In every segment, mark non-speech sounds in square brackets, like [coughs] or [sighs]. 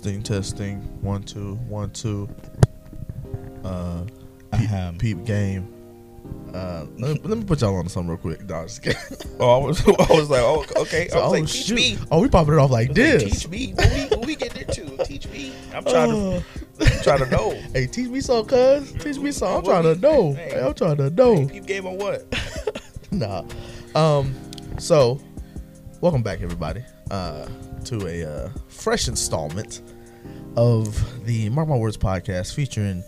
Testing, testing. One, two, one, two. Uh, peep, Ahem. peep game. Uh, let, me, let me put y'all on something real quick. No, I'm just kidding. [laughs] Oh, I was, [laughs] I was like, oh, okay. So, I was oh, like, teach shoot. me. Oh, we popping it off like was like, this. teach me. What we, what we getting into? Teach me. I'm trying Uh, to, I'm trying to know. [laughs] hey, teach me some, cuz. Teach me some. I'm trying to know. hey. Hey, I'm trying to know. Peep game on what? nah. Um. So, welcome back, everybody, uh, to a uh, fresh installment of the Mark My Words podcast featuring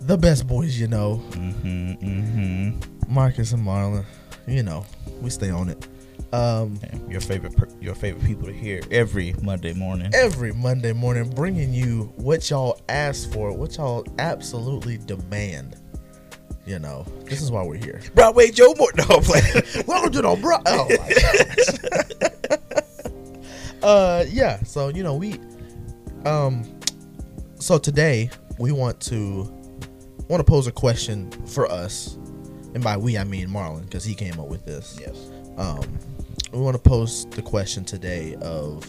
the best boys you know, Mm-hmm, mm-hmm. Marcus and Marlon. You know, we stay on it. Um, Your favorite, per- your favorite people to hear every Monday morning. every Monday morning, bringing you what y'all ask for, what y'all absolutely demand. You know, this is why we're here. Broadway Joe Morton. No, I'm playing. [laughs] Welcome to the bro. Oh my gosh. [laughs] uh, yeah. So you know we, um, so today we want to want to pose a question for us, and by we I mean Marlon because he came up with this. yes. Um, we want to pose the question today of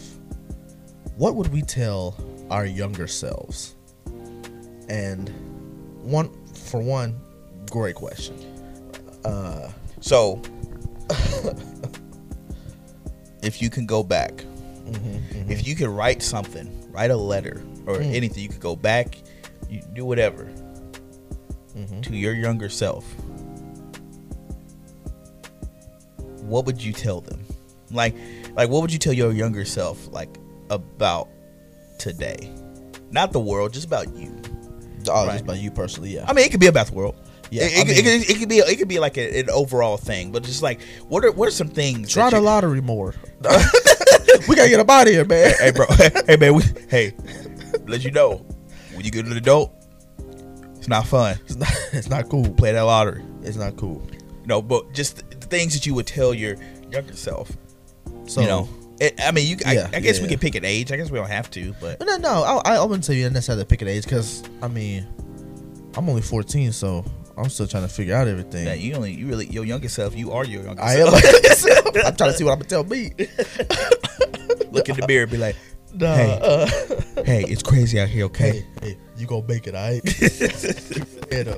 what would we tell our younger selves, and one for one, great question. Uh, So, [laughs] if you can go back, if you could write something, write a letter or Mm. anything, you could go back, you do whatever mhm. to your younger self. What would you tell them? Like, like what would you tell your younger self like about today? Not the world, just about you. Oh, Right. just about you personally, yeah. I mean, it could be about the world. Yeah, it, I mean- it, could, it could be it could be like a, an overall thing, but just like what are what are some things? Try the lottery more. [laughs] [laughs] we gotta get up out of here, man. hey, bro. hey, man. We, hey, let you know when you get an adult, it's not fun. It's not, [laughs] it's not cool. Play that lottery. It's not cool. You know, but just the, things that you would tell your younger self. So you know, it, I mean, you. Yeah, I, I guess yeah, we yeah. can pick an age. I guess we don't have to, but no, no, I, I wouldn't say you necessarily pick an age because I mean, I'm only 14, so I'm still trying to figure out everything. that you only you really your younger self. You are your younger I am. self. [laughs] I'm trying to see what I'm gonna tell me. Look in the mirror, and be like, Nah, Hey. uh, "Hey, it's crazy out here." Okay. hey, hey, you gonna make it, alright? Head [laughs]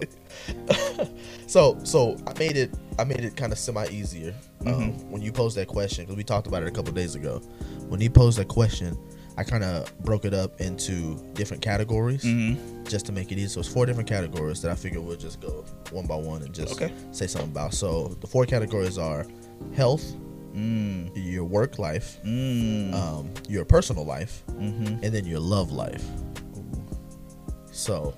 up. so, so I made it. I made it kind of semi easier um, Mm-hmm. when you posed that question because we talked about it a couple days ago. When you posed that question, I kind of broke it up into different categories Mm-hmm. just to make it easy. So it's four different categories that I figured we'll just go one by one and just Okay. say something about. So the four categories are health, Mm. your work life, Mm. um, your personal life, mm-hmm. and then your love life. So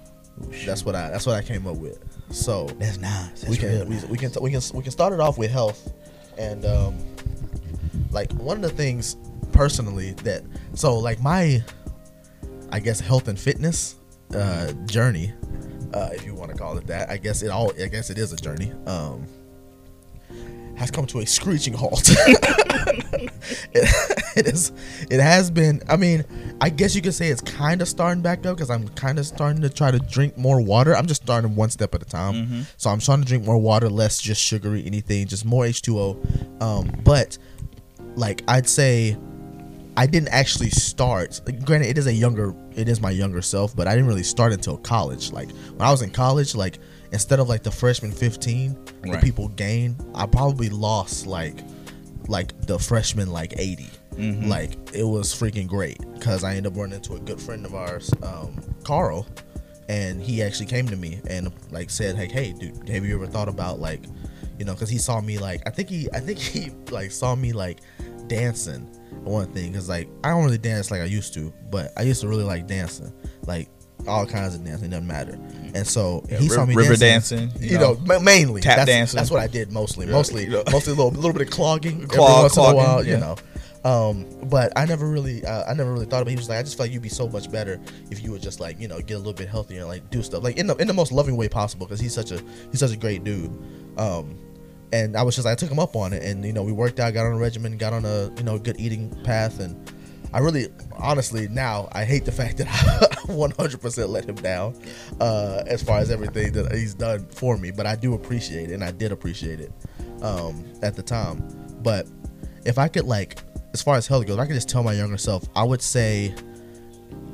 that's what I that's what I came up with. So That's nice. That's we can real we, nice. we can we can we can start it off with health, and um, like one of the things personally that so like my I guess health and fitness uh, journey, uh, if you want to call it that. I guess it all I guess it is a journey. Um, has come to a screeching halt. [laughs] it, it is. It has been. I mean, I guess you could say it's kind of starting back up because I'm kind of starting to try to drink more water. I'm just starting one step at a time. Mm-hmm. So I'm trying to drink more water, less just sugary anything, just more H2O. Um, but like I'd say, I didn't actually start. Like, granted, it is a younger, it is my younger self, but I didn't really start until college. Like when I was in college, like instead of like the freshman 15 that Right. people gain, I probably lost like like the freshman like 80. Mhm. Like it was freaking great because I ended up running into a good friend of ours, um, Carl, and he actually came to me and like said, "Hey, hey, dude, have you ever thought about like, you know, because he saw me like I think he I think [laughs] he like saw me like dancing one thing because like I don't really dance like I used to, but I used to really like dancing, like all kinds of dancing, it doesn't matter. And so Yeah, he saw me river dancing, dancing, you, you know, know, mainly tap that's, dancing. That's what I did mostly, Yeah, mostly, you know. mostly a little, little bit of clogging every Clog- once in a clogging, while, you know. Um, but I never really, uh, I never really thought about. it. He was like, I just feel like you'd be so much better if you would just like, you know, get a little bit healthier and like do stuff like in the in the most loving way possible because he's such a he's such a great dude. Um, and I was just like I took him up on it, and you know, we worked out, got on a regimen, got on a you know good eating path, and I really, honestly, now I hate the fact that [laughs] I 100% let him down uh, as far as everything that he's done for me. But I do appreciate it, and I did appreciate it um, at the time. But if I could, like, as far as health goes, if I could just tell my younger self, I would say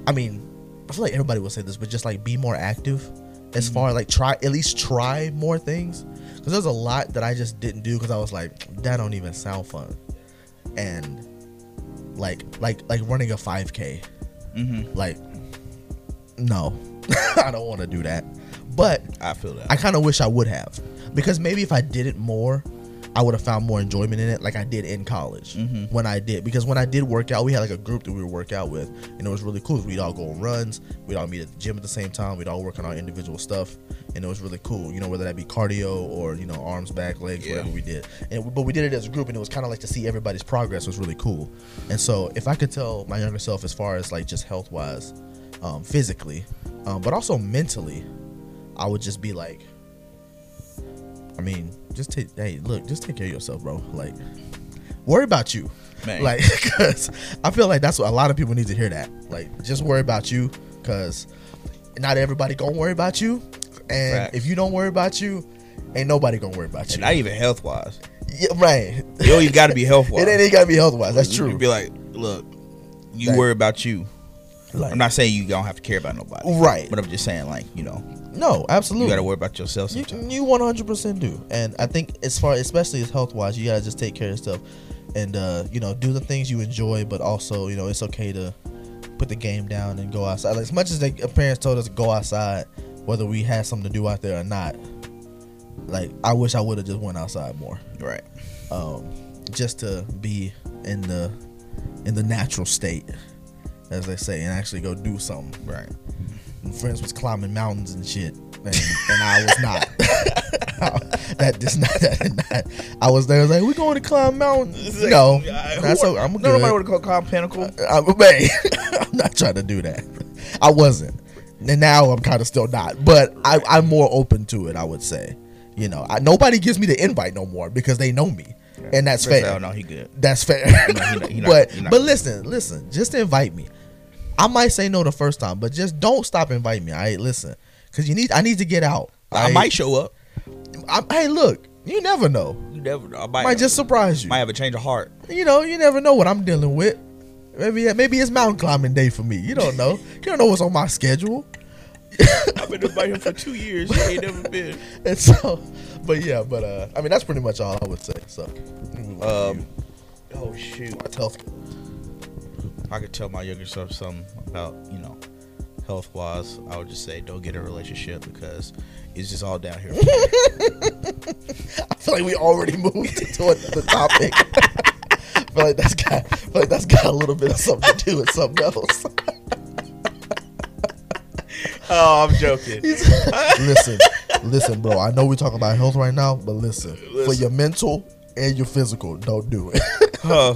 I mean, I feel like everybody will say this, but just like be more active as far as like try at least try more things because there's a lot that I just didn't do because I was like that don't even sound fun, and like like like running a 5K, Mm-hmm. like no, [laughs] I don't want to do that, but I feel that. I kind of wish I would have because maybe if I did it more, I would have found more enjoyment in it, like I did in college Mhm. when I did. Because when I did work out, we had like a group that we would work out with, and it was really cool. We'd all go on runs, we'd all meet at the gym at the same time, we'd all work on our individual stuff, and it was really cool. You know, whether that be cardio or you know arms, back, legs, Yeah. whatever we did. And but we did it as a group, and it was kind of like to see everybody's progress was really cool. And so if I could tell my younger self as far as like just health wise, um, physically, um, but also mentally, I would just be like, I mean, just take, hey, look, just take care of yourself, bro. Like, worry about you. Man. Like, [laughs] because I feel like that's what a lot of people need to hear that. Like, just worry about you, because not everybody gonna worry about you. And if you don't worry about you, ain't nobody gonna worry about and you. not even health wise. yeah, right. You don't even got to be [laughs] health wise. It ain't even gotta be health wise. That's true. Be like, look, you Like- worry about you. Like, I'm not saying you don't have to care about nobody, right. but I'm just saying, like, you know, No, absolutely. you got to worry about yourself You, sometimes. you 100% do. And I think as far, especially as health wise, you gotta just take care of yourself and, uh, you know, do the things you enjoy, but also, you know, it's okay to put the game down and go outside. Like, as much as the parents told us to go outside, whether we had something to do out there or not, like, I wish I would have just went outside more. right. Um, just to be in the, in the natural state, as they say, and actually go do something Right. And friends was climbing mountains and shit, and, and I was not. [laughs] that not, that did not. I was there. I was like, "We going to climb mountains?" No, that's okay. I'm no, good. nobody would call Climb Pinnacle. I'm, [laughs] man, I'm not trying to do that. I wasn't, and now I'm kind of still not. But I, I'm more open to it. I would say, you know, I, nobody gives me the invite no more because they know me, and that's Chris, fair. Oh no, he good. That's fair. [laughs] he not- he not- but not- but listen, listen. Just invite me. I might say no the first time, but just don't stop inviting me. All right, listen, because you need. I need to get out. I might show up. I, hey, look. You never know. You never know. I might, Might just surprise you. might have a change of heart. You know, you never know what I'm dealing with. Maybe maybe it's mountain climbing day for me. You don't know. [laughs] You don't know what's on my schedule. [laughs] I've been inviting for two years. He ain't never been. [laughs] And so, but yeah, but uh, I mean that's pretty much all I would say. So, Um. Oh shoot. my health. I could tell my younger self something about you know health wise. I would just say don't get a relationship because it's just all down here. [laughs] I feel like we already moved to another topic. I feel like that's got, I feel like that's got a little bit of something to do with something else. [laughs] oh, I'm joking. [laughs] listen, listen, bro. I know we're talking about health right now, but listen, for your mental and your physical, don't do it. [laughs] Huh.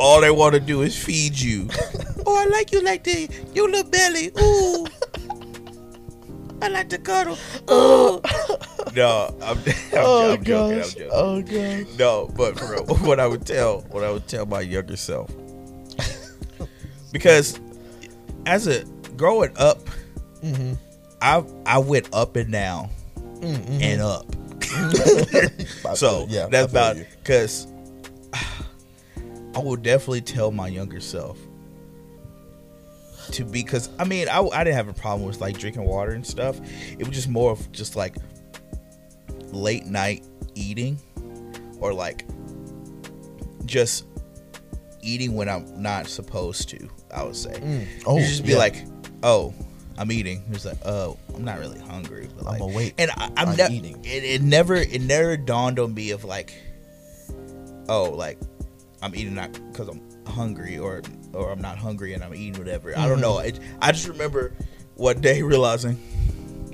All they want to do is feed you. [laughs] oh, I like you like the your little belly. Ooh. I like to cuddle. Ooh. [laughs] no, I'm, I'm, oh I'm joking. I'm joking. Oh gosh. No, but for real, what I would tell, what I would tell my younger self, because as a growing up, Mm-hmm. I I went up and down Mm-hmm. and up. [laughs] So yeah, that's about because I will definitely tell my younger self to be because I mean I, I didn't have a problem with like drinking water and stuff. It was just more of just like late night eating or like just eating when I'm not supposed to. I would say. Mm. Oh, you just be yeah. like, oh. I'm eating. It's like, oh, I'm not really hungry, but like, I'm awake. and I, I'm, I'm never. eating. It, it never, it never dawned on me of like, oh, like I'm eating not because I'm hungry or or I'm not hungry and I'm eating whatever. I don't know. Mm-hmm. It, I just remember one day realizing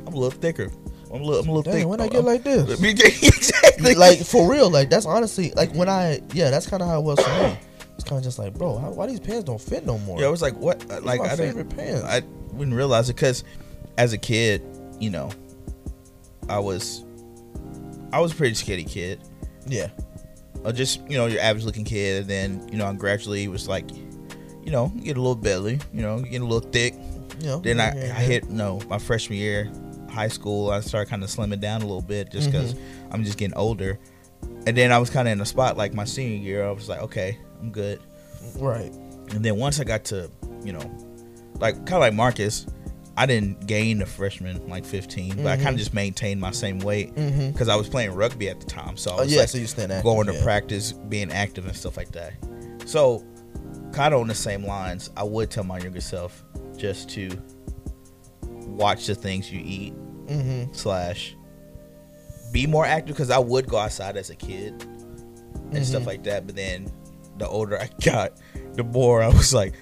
I'm a little thicker. I'm a little, I'm a little Dang, thick. when I I'm- get like this, [laughs] exactly. like for real, like that's honestly like when I yeah, that's kind of how it was for me. It's kind of just like, bro, how, why these pants don't fit no more? Yeah, I was like, what? Uh, These Like, my I favorite pants. I wouldn't realize it because as a kid, you know, I was, I was a pretty skinny kid. yeah, Uh, just you know, your average looking kid, and then you know, I gradually was like, you know, get a little belly, you know, get a little thick. you know. Then I, yeah, I yeah. hit no my freshman year, high school. I started kind of slimming down a little bit just because Mm-hmm. I'm just getting older. And then I was kind of in a spot like my senior year. I was like, okay, I'm good. right. And then once I got to, you know, like kind of like Marcus. I didn't gain the freshman like 15, but I Mm-hmm. kind of just maintained my same weight because I was playing rugby at the time. So I Oh yeah, like so you stand active, going to yeah. practice, being active and stuff like that. So kind of on the same lines, I would tell my younger self just to watch the things you eat Mm-hmm. slash be more active because I would go outside as a kid and stuff like that. But then the older I [laughs] got, the more I was like,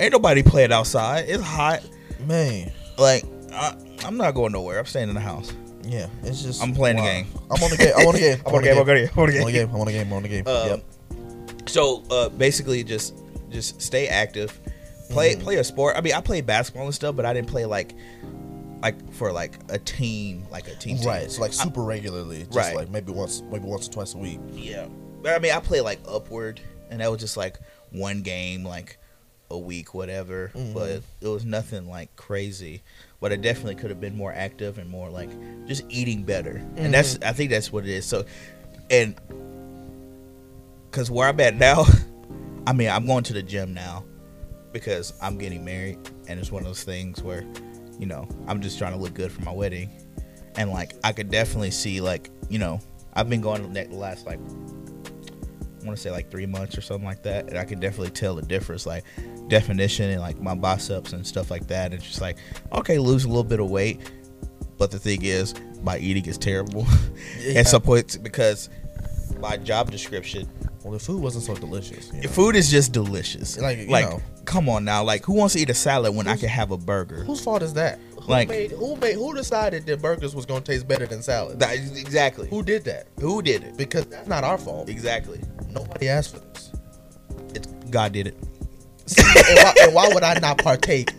ain't nobody playing outside. It's hot. Man, Like I, I'm not going nowhere. I'm staying in the house. yeah, it's just. I'm playing the game. I'm on the game. I'm on the game. [laughs] I'm on the game. I'm on the game. I'm on the I'm on the game. I'm on the game. I'm on the game. Um, yep. So uh, basically, just just stay active, play Mm-hmm. play a sport. I mean, I played basketball and stuff, but I didn't play like like for like a team, like a team. team. Right. So like super regularly, just Right. like maybe once, maybe once or twice a week. Yeah, but I mean, I play like upward, and that was just like one game, like a week, whatever. Mhm. But it was nothing like crazy. But I definitely could have been more active and more like just eating better, and that's I think that's what it is. So, and because where I'm at now, [laughs] I mean, I'm going to the gym now because I'm getting married, and it's one of those things where, you know, I'm just trying to look good for my wedding, and like I could definitely see like you know I've been going the last like I want to say like three months or something like that, and I can definitely tell the difference, like definition and like my biceps and stuff like that. It's just like okay, lose a little bit of weight, but the thing is, my eating is terrible [laughs] Yeah. at some points because my job description, Well, the food wasn't so delicious. you know? food is just delicious. Like, you like know. come on now, like who wants to eat a salad when I can have a burger? Whose fault is that? Who Like- made who made who decided that burgers was gonna taste better than salad? That- exactly. Who did that? Who did it? Because that's not our fault. Exactly. Nobody asked for this. It's God did it. And, why, and why would I not partake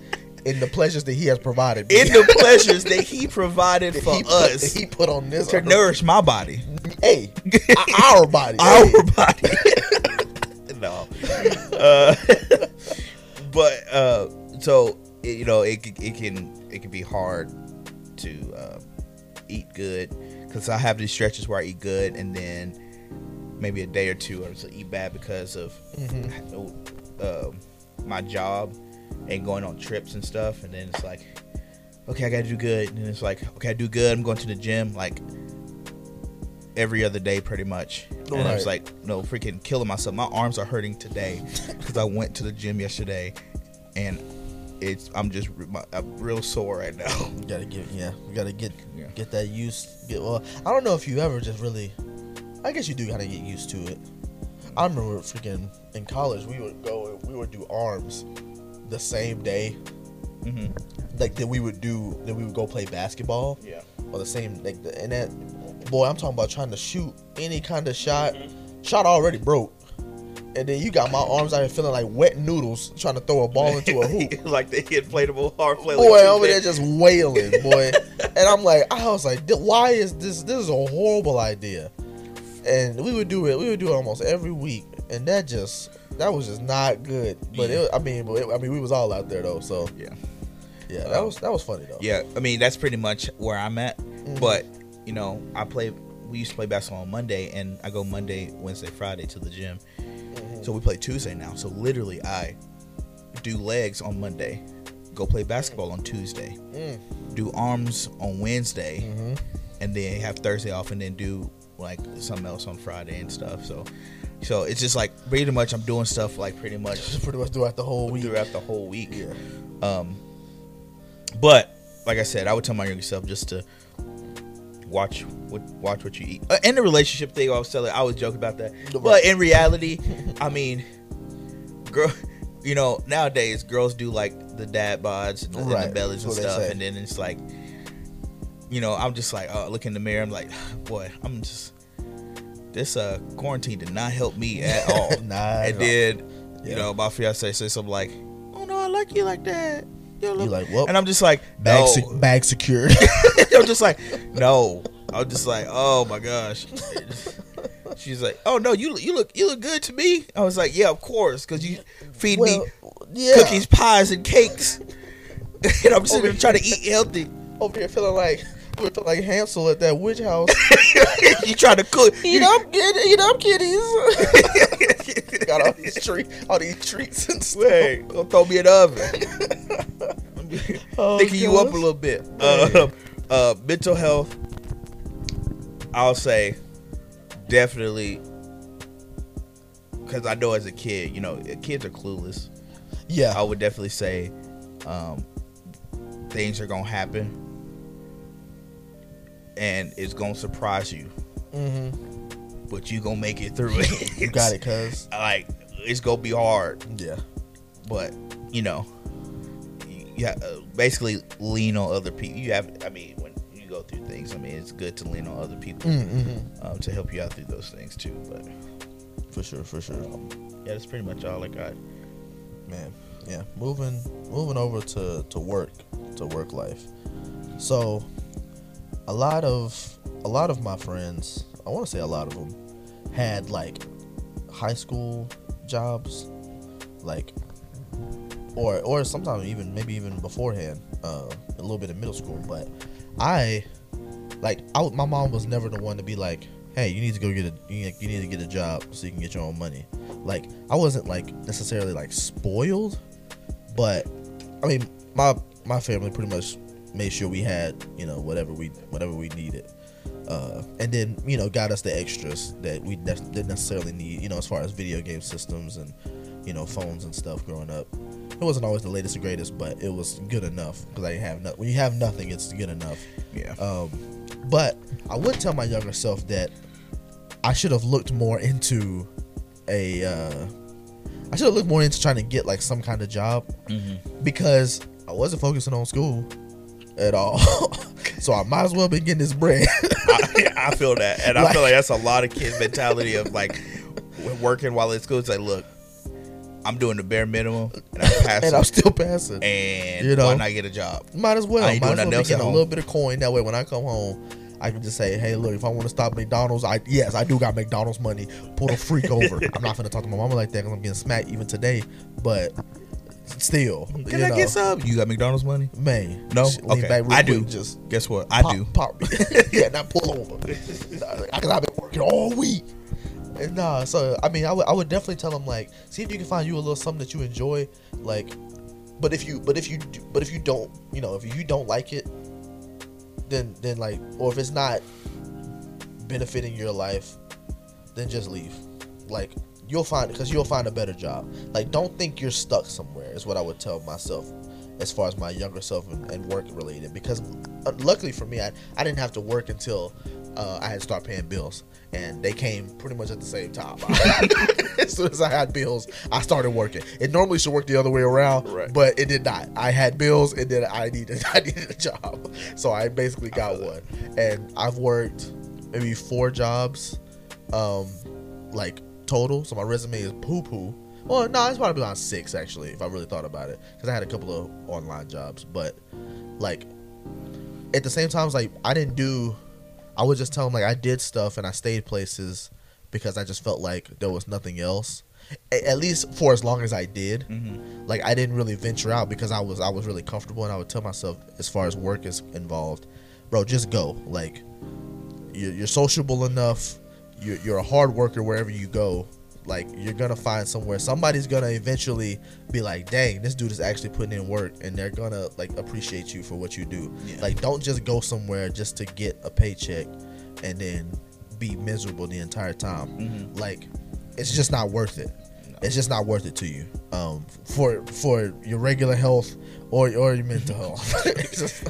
in the pleasures that He has provided? me? In the pleasures that He provided [laughs] that for he put, us that He put on this to earth. nourish my body, Hey, our body. [laughs] our body. [laughs] no, uh, but uh, so you know it, it can it can be hard to uh, eat good because I have these stretches where I eat good and then maybe a day or two I just eat bad because of uh, my job and going on trips and stuff and then it's like okay I gotta do good and then it's like okay I do good I'm going to the gym like every other day pretty much and I was Right. like no freaking killing myself my arms are hurting today [laughs] because I went to the gym yesterday and it's I'm just I'm real sore right now You gotta get yeah. You gotta get Yeah. get that used. Get well. I don't know if you ever just really. I guess you do gotta get used to it. I remember freaking in college we would go we would do arms the same day. hmm Like that we would do that we would go play basketball yeah or the same like the, and that boy I'm talking about trying to shoot any kind of shot. Shot already broke. And then you got my arms out here feeling like wet noodles trying to throw a ball into a hoop. [laughs] like the inflatable hard play boy over there just wailing, boy. [laughs] and I'm like, I was like, why is this? This is a horrible idea. And we would do it. We would do it almost every week, and that just that was just not good. But Yeah. it, I mean, but it, I mean, we was all out there though, so yeah yeah, that was that was funny though. Yeah, I mean that's pretty much where I'm at. But you know, I play. We used to play basketball on Monday, and I go Monday, Wednesday, Friday to the gym. So we play Tuesday now. So literally, I do legs on Monday, go play basketball on Tuesday, Mm. do arms on Wednesday, Mhm. and then have Thursday off, and then do like something else on Friday and stuff. So, so it's just like pretty much I'm doing stuff like pretty much [laughs] pretty much throughout the whole week. throughout the whole week. Yeah. Um, but like I said, I would tell my younger self just to watch what watch what you eat. Uh, and the relationship thing, I was telling, I was joking about that. But in reality, I mean, girl, [laughs] you know, nowadays girls do like the dad bods and, the- and the bellies and that's what they stuff, and then it's like, you know, I'm just like, uh, look in the mirror, I'm like, [sighs] boy, I'm just. This uh quarantine did not help me at [laughs] all. Nah, and at all. you Yeah. know, my fiance says something like, "Oh no, I like you like that." You You look like well, and I'm just like, bag no. sec- bag secured. [laughs] [laughs] I'm just like, no. I'm just like, oh my gosh. She's like, oh no, you you look you look good to me. I was like, yeah, of course, because you feed well, me yeah. cookies, pies, and cakes, and I'm sitting there trying to eat healthy. over here feeling like we like Hansel at that witch house. [laughs] you trying to cook? eat up, kid, eat up, kitties. got all these treat, all these treats and stuff. Wait, don't throw me in the oven. [laughs] Oh, Thinking you up a little bit. Uh, uh, mental health. I'll say definitely because I know as a kid, you know, kids are clueless. Yeah, I would definitely say um, things are gonna happen, and it's gonna surprise you, mm-hmm. but you gonna make it through it. [laughs] you got it, cuz. [laughs] Like it's gonna be hard, Yeah, but you know, you, you ha- uh, basically lean on other people. You have, I mean, when you go through things, I mean, it's good to lean on other people mm-hmm. um, to help you out through those things too. But for sure, for sure. yeah, that's pretty much all I got. man yeah moving moving over to to work to work life so a lot of a lot of my friends i want to say a lot of them had like high school jobs like or or sometimes even maybe even beforehand uh a little bit of middle school but i like I, my mom was never the one to be like hey you need to go get a you need to get a job so you can get your own money. Like i wasn't like necessarily like spoiled but i mean my my family pretty much made sure we had you know whatever we whatever we needed uh, and then you know got us the extras that we ne- didn't necessarily need you know as far as video game systems and you know phones and stuff growing up it wasn't always the latest and greatest but it was good enough because i didn't have nothing when you have nothing it's good enough Yeah. um, but I would tell my younger self that I should have looked more into a. Uh, I should have looked more into trying to get like some kind of job Mm-hmm. because I wasn't focusing on school at all. [laughs] so I might as well be getting this bread. I, I feel that, and I [laughs] feel like that's a lot of kids' mentality of like working while at school. It's like, look, I'm doing the bare minimum, and I'm passing, [laughs] and I'm still passing. and you know. why not get a job? Might as well. I Might as well be getting a little bit of coin. That way, when I come home, I can just say, "Hey, look, if I want to stop McDonald's, I yes, I do got McDonald's money. Pull the freak over. I'm not gonna talk to my mama like that because I'm getting smacked even today. But still, Can you I know, get some? You got McDonald's money? Man, No. sh- Okay, back I do. Just Guess what? I pop, do. Pop. [laughs] yeah, not pull over. [laughs] Because I've been working all week. And nah, so I mean, I would I would definitely tell them like, see if you can find you a little something that you enjoy, like. But if you but if you do, but if you don't, you know, if you don't like it, then then like, or if it's not benefiting your life, then just leave. Like you'll find because you'll find a better job. Like don't think you're stuck somewhere. Is what I would tell myself as far as my younger self and, and work related. Because uh, luckily for me, I, I didn't have to work until uh, I had to start paying bills, and they came pretty much at the same time. [laughs] as soon as I had bills, I started working. It normally should work the other way around, Right. but it did not. I had bills, and then I needed [laughs] I needed a job, so I basically got feel one. And I've worked maybe four jobs, um, like total. So my resume is poo poo. Well, no, it's probably around six actually, if I really thought about it, because I had a couple of online jobs. But like at the same time, it's like I didn't do. I would just tell them like I did stuff and I stayed places because I just felt like there was nothing else. A- At least for as long as I did, Mm-hmm. like I didn't really venture out because I was I was really comfortable and I would tell myself as far as work is involved, bro, just go. Like you're, you're sociable enough. You're, you're a hard worker wherever you go. Like you're gonna find somewhere. Somebody's gonna eventually be like, "Dang, this dude is actually putting in work," and they're gonna like appreciate you for what you do. Yeah. Like, don't just go somewhere just to get a paycheck and then be miserable the entire time. Mhm. Like, it's just not worth it. No. It's just not worth it to you. Um, for for your regular health or or your mental [laughs] health. [laughs] Just-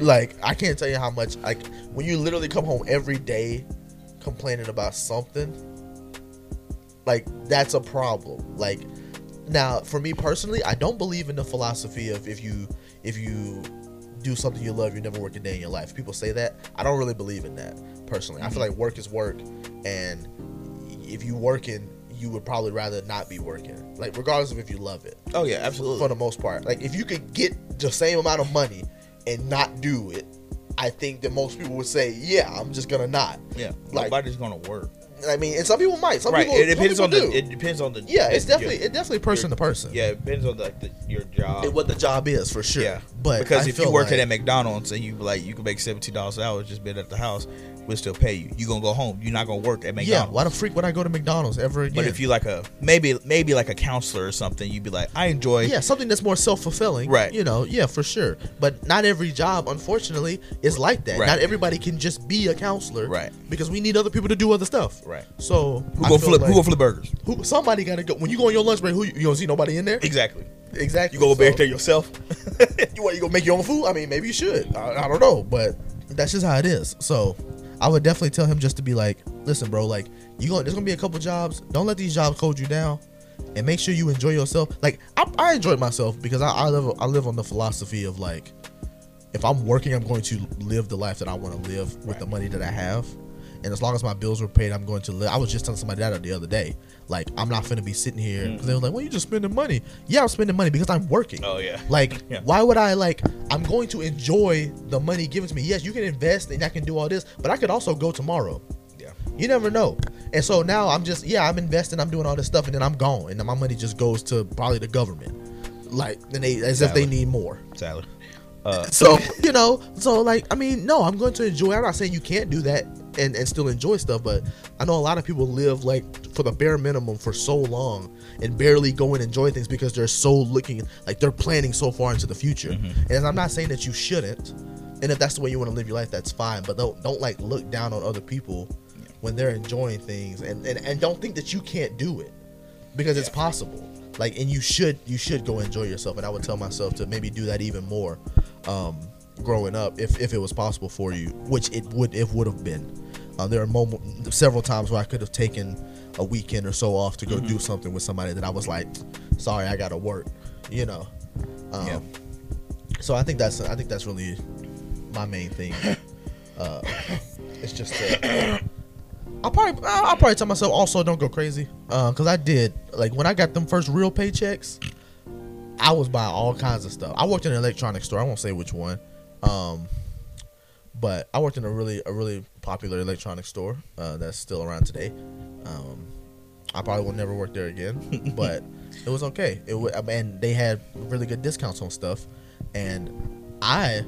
like I can't tell you how much like when you literally come home every day complaining about something like that's a problem. Like now for me personally i don't believe in the philosophy of if you if you do something you love you never work a day in your life. People say that. I don't really believe in that personally. I feel like work is work and if you working you would probably rather not be working like regardless of if you love it. Oh yeah, absolutely. for the most part. Like if you could get the same amount of money and not do it, I think that most people would say, "Yeah, I'm just gonna not." Yeah, like- nobody's gonna work. I mean, and some people might. Some right. people, it depends on the. do. It depends on the. yeah, it's definitely your- it's definitely person to person. Yeah, it depends on the, like the your job. and what the job is for sure. Yeah, but because I if you work working like- at McDonald's and you like you can make seventeen dollars an hour just being at the house, we'll still pay you. You're gonna go home. You're not gonna work at McDonald's. Yeah, why the freak would I go to McDonald's ever again? But if you like a maybe maybe like a counselor or something, you'd be like, I enjoy. yeah, something that's more self fulfilling, Right. You know, yeah, for sure. But not every job, unfortunately, is like that. Right. Not everybody can just be a counselor, Right. Because we need other people to do other stuff, Right. So Who I go feel flip? like- who go flip burgers? who- somebody got to go. When you go on your lunch break, who you, you don't see nobody in there? Exactly. Exactly. You go So- back there yourself. [laughs] you want you gonna make your own food? I mean, maybe you should. I, I don't know, but that's just how it is. So I would definitely tell him just to be like, listen, bro, like you going there's gonna be a couple jobs. Don't let these jobs hold you down, and make sure you enjoy yourself. Like I, I enjoyed myself because I, I live I live on the philosophy of like, if I'm working, I'm going to live the life that I want to live with the money that I have. And as long as my bills were paid, I'm going to live. I was just telling somebody that the other day. Like, I'm not finna be sitting here because they were like, "Well, you just spending money." Yeah, I'm spending money because I'm working. Oh, yeah. Like, [laughs] Yeah. why would I like? I'm going to enjoy the money given to me. Yes, you can invest and I can do all this, but I could also go tomorrow. yeah. You never know. And so now I'm just yeah, I'm investing, I'm doing all this stuff, and then I'm gone, and then my money just goes to probably the government, like and they as if they need more. Sadly. [laughs] Uh, So you know, so like I mean, no, I'm going to enjoy. I'm not saying you can't do that and and still enjoy stuff, but I know a lot of people live like for the bare minimum for so long and barely go and enjoy things because they're so looking like they're planning so far into the future. And I'm not saying that you shouldn't. And if that's the way you want to live your life, that's fine. But don't don't like look down on other people when they're enjoying things. And and, and don't think that you can't do it because it's possible. Like and you should you should go enjoy yourself. And i would tell myself to maybe do that even more um growing up if, if it was possible for you which it would it would have been uh, there are moment, several times where i could have taken a weekend or so off to go do something with somebody that i was like sorry i gotta work you know um, Yeah. so i think that's i think that's really my main thing [laughs] uh it's just to, I'll probably I'll probably tell myself also don't go crazy, because I did like when I got them first real paychecks, I was buying all kinds of stuff. I worked in an electronics store. I won't say which one, um, but I worked in a really a really popular electronics store uh, that's still around today. Um, I probably will never work there again, [laughs] but it was okay. It wa- and they had really good discounts on stuff, and I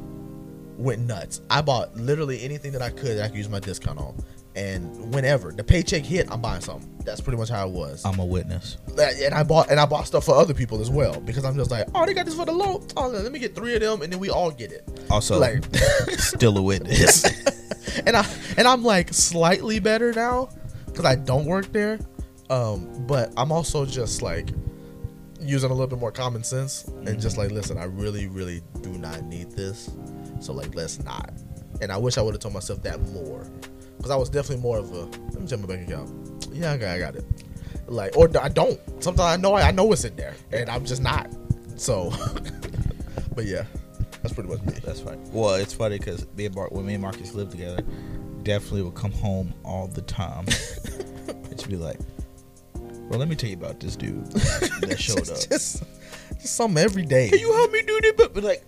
went nuts. I bought literally anything that I could that I could use my discount on. And whenever the paycheck hit, I'm buying something. That's pretty much how it was. I'm a witness. and I bought and I bought stuff for other people as well because I'm just like, oh, they got this for the low. Oh, let me get three of them, and then we all get it. Also, Like, [laughs] still a witness. [laughs] and I and I'm like slightly better now because I don't work there. Um, but I'm also just like using a little bit more common sense and just like, listen, I really, really do not need this. So like, let's not. And I wish I would have told myself that more because I was definitely more of a. Let me check my bank account. Yeah, I got, I got it. Like, or I don't. Sometimes I know I know it's in there, and I'm just not. So, [laughs] but yeah, that's pretty much me. That's funny. Well, it's funny because me and Mar- when me and Marcus lived together, definitely would come home all the time. [laughs] and she'd be like, "Well, let me tell you about this dude [laughs] that showed just, up. Just, just something every day. Can you help me do this?" But, but like,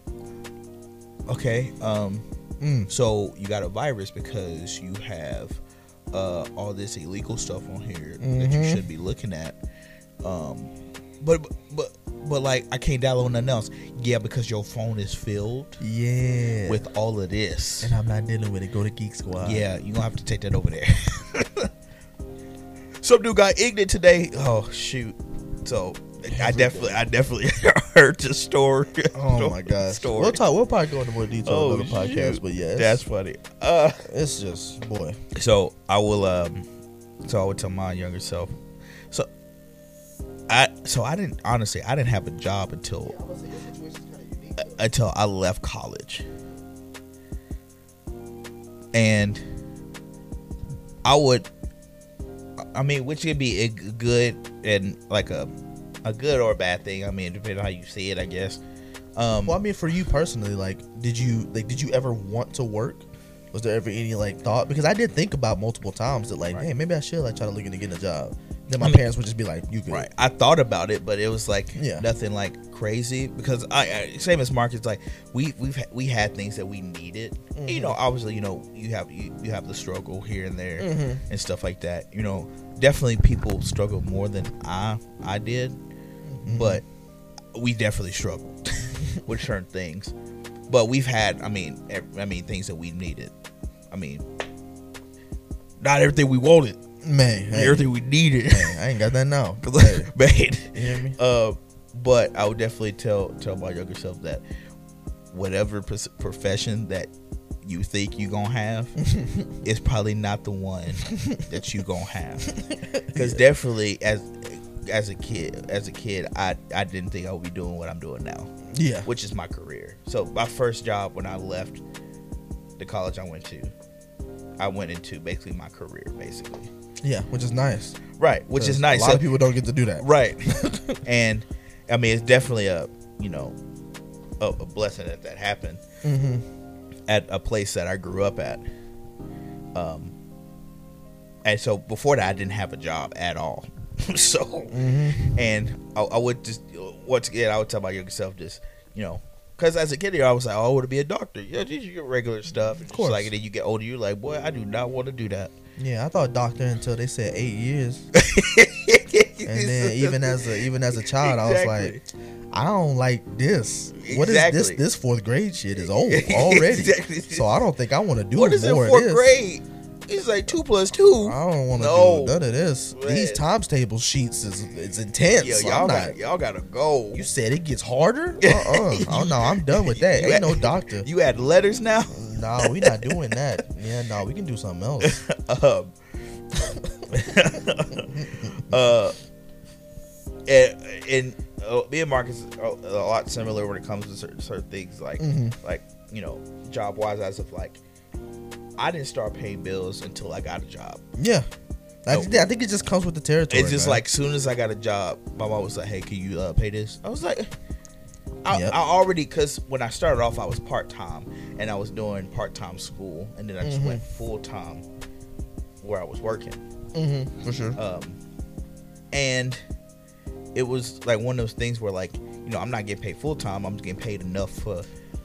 okay, um, Mm. so you got a virus because you have uh, all this illegal stuff on here that you Mhm. should be looking at. Um, but but but like I can't download nothing else. Yeah, because your phone is filled Yeah. with all of this. and I'm not dealing with it. Go to Geek Squad. Yeah, you gonna have to take that over there. [laughs] Some dude got ignorant today. Oh shoot! So I definitely, I [laughs] definitely heard the story. Oh my gosh. Story. We'll talk. We'll probably go into more detail Oh, on the podcast. But yeah, That's funny. Uh, it's just boy. so I will. Um, so I would tell my younger self. So I, so I didn't honestly, I didn't have a job until until I left college. And I would I mean, which could be a good and like a a good or a bad thing. I mean, depending on how you see it, I guess. Um Well, I mean, for you personally, like, did you like did you ever want to work? Was there ever any like thought? Because I did think about multiple times that like, Right. hey, maybe I should like try to look into getting a job. Then my I mean- parents would just be like, you good. Right. I thought about it, but it was like Yeah. nothing like crazy because I, I same as Marcus. Like we we've we had things that we needed. You know, obviously, you know, you have you, you have the struggle here and there Mhm. and stuff like that. You know, definitely people struggle more than I I did, but we definitely struggled [laughs] with certain things. But we've had, I mean, ev- I mean, things that we needed. I mean, not everything we wanted, Man, hey, everything we needed. man, I ain't got that now. [laughs] Hey, [laughs] Man. you hear me? Uh, but I would definitely tell tell my younger self that whatever profession that you think you gonna have is probably not the one that you gonna have. Because definitely as as a kid, as a kid, I I didn't think I would be doing what I'm doing now, Yeah. which is my career. So my first job when I left the college I went to, I went into basically my career, basically. Yeah, which is nice. Right, which is nice. A lot So- of people don't get to do that. right [laughs] and i mean it's definitely a you know a, a blessing that that happened Mm-hmm. at a place that i grew up at um and so before that i didn't have a job at all [laughs] so Mm-hmm. and I, I would just once again i would tell my younger self just you know because as a kid here i was like oh i want to be a doctor yeah just your regular stuff of course. like and then you get older you're like boy i do not want to do that Yeah, I thought doctor until they said eight years, [laughs] and then even as a even as a child, I was like, I don't like this. What is this? Exactly. This fourth grade shit is [laughs] old already. Exactly. So I don't think I want to do what is in more fourth grade it's like two plus two I don't want to No. do none of this. Man. These times table sheets is it's intense. Yeah, y'all got y'all gotta go. You said it gets harder. Uh-uh. [laughs] oh no, I'm done with that. Ain't no doctor. [laughs] You add letters now. No, we not doing that. Yeah, no, we can do something else. [laughs] um, uh, and, and uh, me and Marcus are a lot similar when it comes to certain, certain things, like Mhm. like you know, job wise, as of like, I didn't start paying bills until I got a job. Yeah, I, I think it just comes with the territory. It's just man. like soon as I got a job, my mom was like, "Hey, can you uh, pay this?" I was like, I, Yep. I already because when I started off, I was part time and I was doing part time school, and then I just Mhm. went full time where I was working. Mhm, for sure. Um, and it was like one of those things where, like, you know, I'm not getting paid full time. I'm getting paid enough for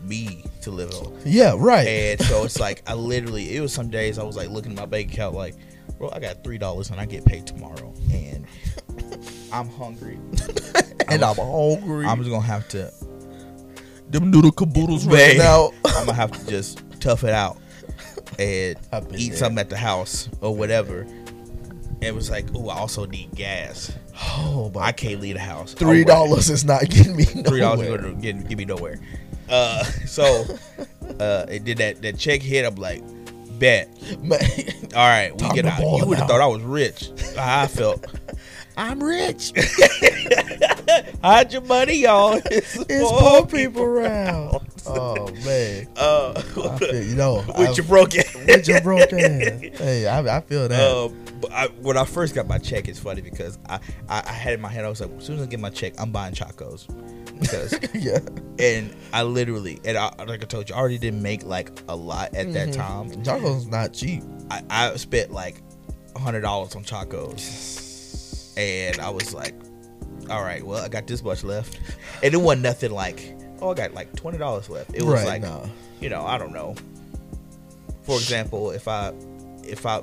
me to live on. Yeah, right. And so it's [laughs] like I literally, it was some days I was like looking at my bank account, like, bro, I got three dollars and I get paid tomorrow, and I'm hungry. [laughs] and I'm hungry. I'm just gonna have to. Them noodle caboodles right now. I'm gonna have to just tough it out and [laughs] eat there. something at the house or whatever. And it was like, oh, I also need gas. Oh my! I can't leave the house. Three oh, dollars is not getting me Three dollars nowhere. going to get, get me nowhere. Uh, [laughs] so uh, it did that. That check hit. I'm like, bet. [laughs] Man, All right, we get out. You would have thought I was rich. [laughs] I felt. I'm rich. Hide your money, y'all. It's, It's poor people around. Oh man, Uh, feel, you know, with I- your broken. with your broken. Hey, I, I feel that. But I, when I first got my check, it's funny because I, I, I had in my head, I was like, as soon as I get my check, I'm buying Chacos. Because, [laughs] yeah, and I literally, and I, like I told you, I already didn't make like a lot at that Mhm. time. Chaco's not cheap. I, I spent like hundred dollars on Chacos, and I was like, all right, well, I got this much left, and it wasn't nothing like, oh, I got like twenty dollars left. It was right, like, nah. you know, I don't know. For example, if I, if I,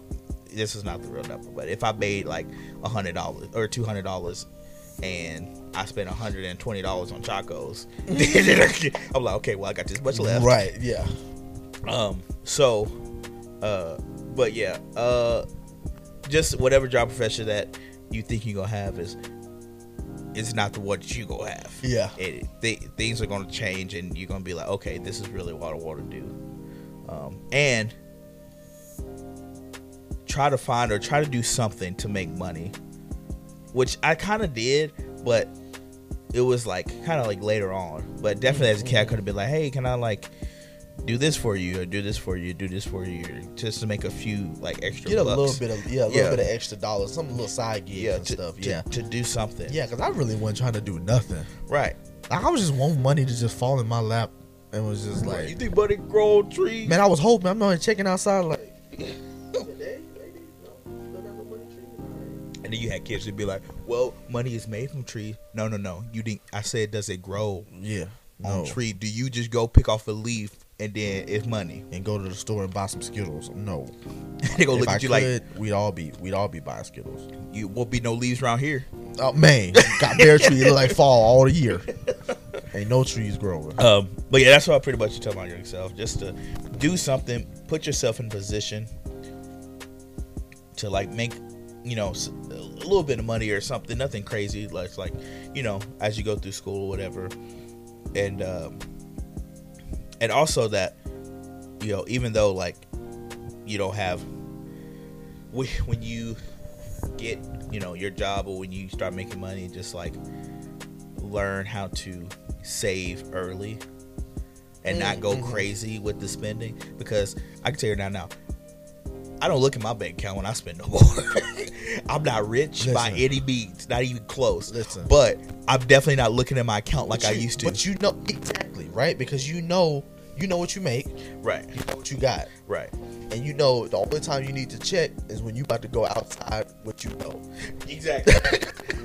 this is not the real number, but if I made like a hundred dollars or two hundred dollars, and I spent hundred and twenty dollars on Chacos, [laughs] I'm like, okay, well, I got this much left. Right, yeah. Um. So, uh, but yeah, uh, just whatever job profession that you think you're gonna have is, is not the one that you gonna have. Yeah. It, th- things are gonna change, and you're gonna be like, okay, this is really what I want to do. Um, and try to find or try to do something to make money, which I kind of did, but it was like kind of like later on. But definitely as a kid, I could have been like, hey, can I like do this for you or do this for you, do this for you, just to make a few like extra. Get a bucks. little bit of yeah, a little Yeah. bit of extra dollars, some little side gigs yeah and to, stuff. to, yeah, to do something. yeah, because I really wasn't trying to do nothing. right. I was just wanting money to just fall in my lap, and was just like, you think money grow trees? man, I was hoping. I'm not checking outside like. [laughs] And then you had kids who'd be like, "Well, money is made from trees." No, no, no. You didn't. I said, does it grow Yeah, on no. tree? Do you just go pick off a leaf and then it's money? and go to the store and buy some Skittles. No, [laughs] they if look I at you could, we'd all be we'd all be buying Skittles. You won't be no leaves around here." Oh man, got bear tree it look like fall all the year. [laughs] Ain't no trees growing. Um, but yeah, that's what I pretty much tell my yourself. Just to do something, put yourself in position to like make you know a little bit of money or something nothing crazy like like you know as you go through school or whatever and um and also that you know even though like you don't have when when you get you know your job or when you start making money just like learn how to save early and not go Mhm. crazy with the spending because I can tell you now now I don't look at my bank account when I spend no more. [laughs] I'm not rich by Listen. any means, not even close. Listen. But I'm definitely not looking at my account like But I you- used to. But you know exactly right because you know you know what you make, right, you know what you got, right. and you know the only time you need to check is when you about to go outside what you know. Exactly.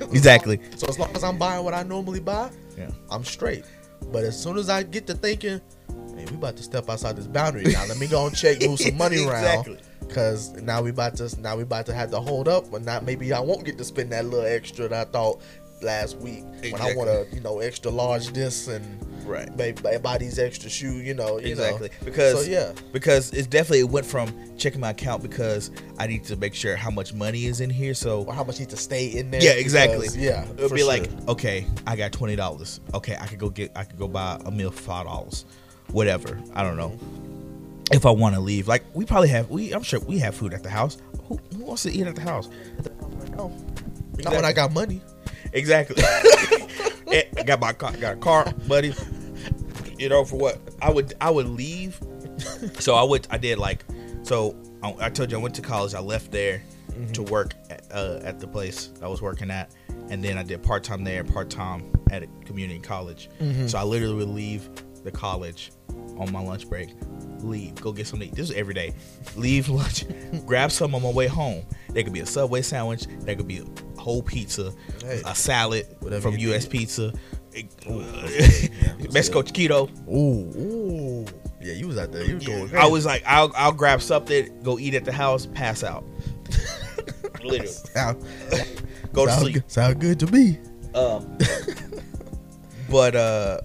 [laughs] exactly. So as long as I'm buying what I normally buy, Yeah. I'm straight. But as soon as I get to thinking, hey, we about to step outside this boundary now. Let me go and check, move some money around. [laughs] Exactly. Cause now we about to now we about to have to hold up, but not maybe I won't get to spend that little extra that I thought last week when I want to you know extra large this and Right. maybe buy, buy these extra shoe you know you Exactly. know. Because so yeah because it's definitely it went from checking my account because I need to make sure how much money is in here. So or how much needs to stay in there yeah, exactly. because, yeah it'll be sure. like okay, I got twenty dollars. Okay, I could go get I could go buy a meal for five dollars, whatever. I don't know. Mm-hmm. If I want to leave, like we probably have, we I'm sure we have food at the house. Who, who wants to eat at the house? no. not when I got money Exactly. [laughs] I got my car, got a car, buddy. You know, for what I would I would leave. So I would I did like so I, I told you I went to college. I left there to work at, uh, at the place I was working at, and then I did part time there, part time at a community college. So I literally would leave the college on my lunch break. Leave, go get something. to. This is every day. Leave lunch, [laughs] grab some on my way home. There could be a Subway sandwich. There could be a whole pizza, Hey. a salad Whatever from US need. Pizza, [laughs] yeah. Mexico Chiquito. ooh ooh yeah you was out there you was going I was like, I'll I'll grab something, go eat at the house, pass out. [laughs] Literally, sound, go to sound sleep. good, sound good to me Um, but uh,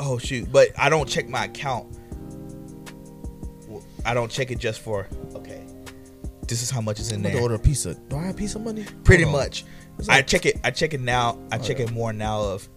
oh shoot! But I don't check my account. I don't check it just for okay. This is how much is in I'm about to there. order a pizza do I have a piece of money Pretty much. It's I check it. I check it now. I oh, check Okay. it more now. Of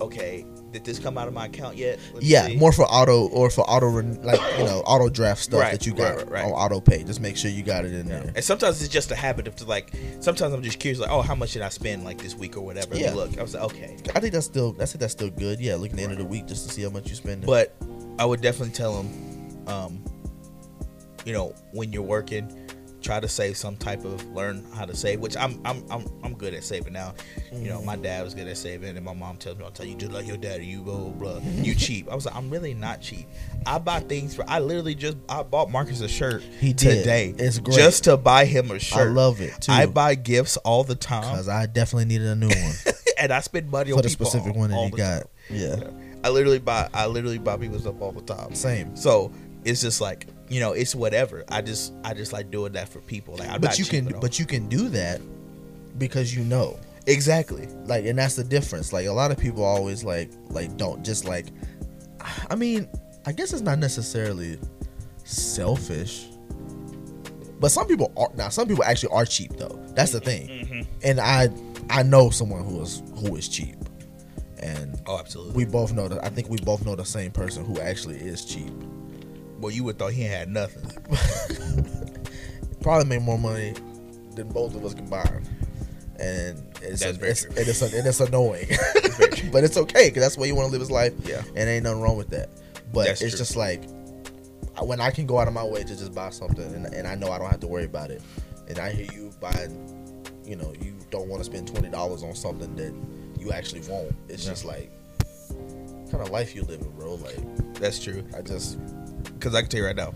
okay, did this come out of my account yet? Let Yeah, more for auto or for auto like you know auto draft stuff Right, that you got right, right. on auto pay. Just make sure you got it in Yeah. there. And sometimes it's just a habit of to like. Sometimes I'm just curious, like, oh, how much did I spend like this week or whatever? Yeah. Look, I was like, okay. I think that's still that's that's still good. Yeah, looking at the end of the week just to see how much you spend. But I would definitely tell them, um, you know, when you're working, try to save some type of learn how to save. Which I'm I'm I'm, I'm good at saving now. You know, my dad was good at saving, and my mom tells me, "I'll tell you just like your daddy. You blah blah. blah. [laughs] You cheap." I was like, I'm really not cheap. I buy things for. I literally just I bought Marcus a shirt He did. today. It's great. just to buy him a shirt. I love it too. I buy gifts all the time, because I definitely needed a new one [laughs] and I spend money for on the specific all- one that all he got. time. Yeah, I literally buy I literally buy people stuff all the time. same. So it's just like you know, it's whatever. I just I just like doing that for people. Like I'm But you can but you can do that because you know. exactly. Like and that's the difference. Like a lot of people always like like don't just like I mean, I guess it's not necessarily selfish. But some people are now some people actually are cheap though. That's the thing. Mm-hmm. And I I know someone who is who is cheap. And Oh, absolutely. we both know that I think we both know the same person who actually is cheap. Well, you would thought he had nothing. Probably made more money than both of us combined. And it's very it's, and it's, and it's annoying. [laughs] but it's okay because that's the way you want to live his life. Yeah. and ain't nothing wrong with that. But That's it's true. just like when I can go out of my way to just buy something, and, and I know I don't have to worry about it. And I hear you buying, you know, you don't want to spend twenty dollars on something that you actually won't. It's Yeah. just like kind of life you living, bro. Like That's true. I just Because I can tell you right now.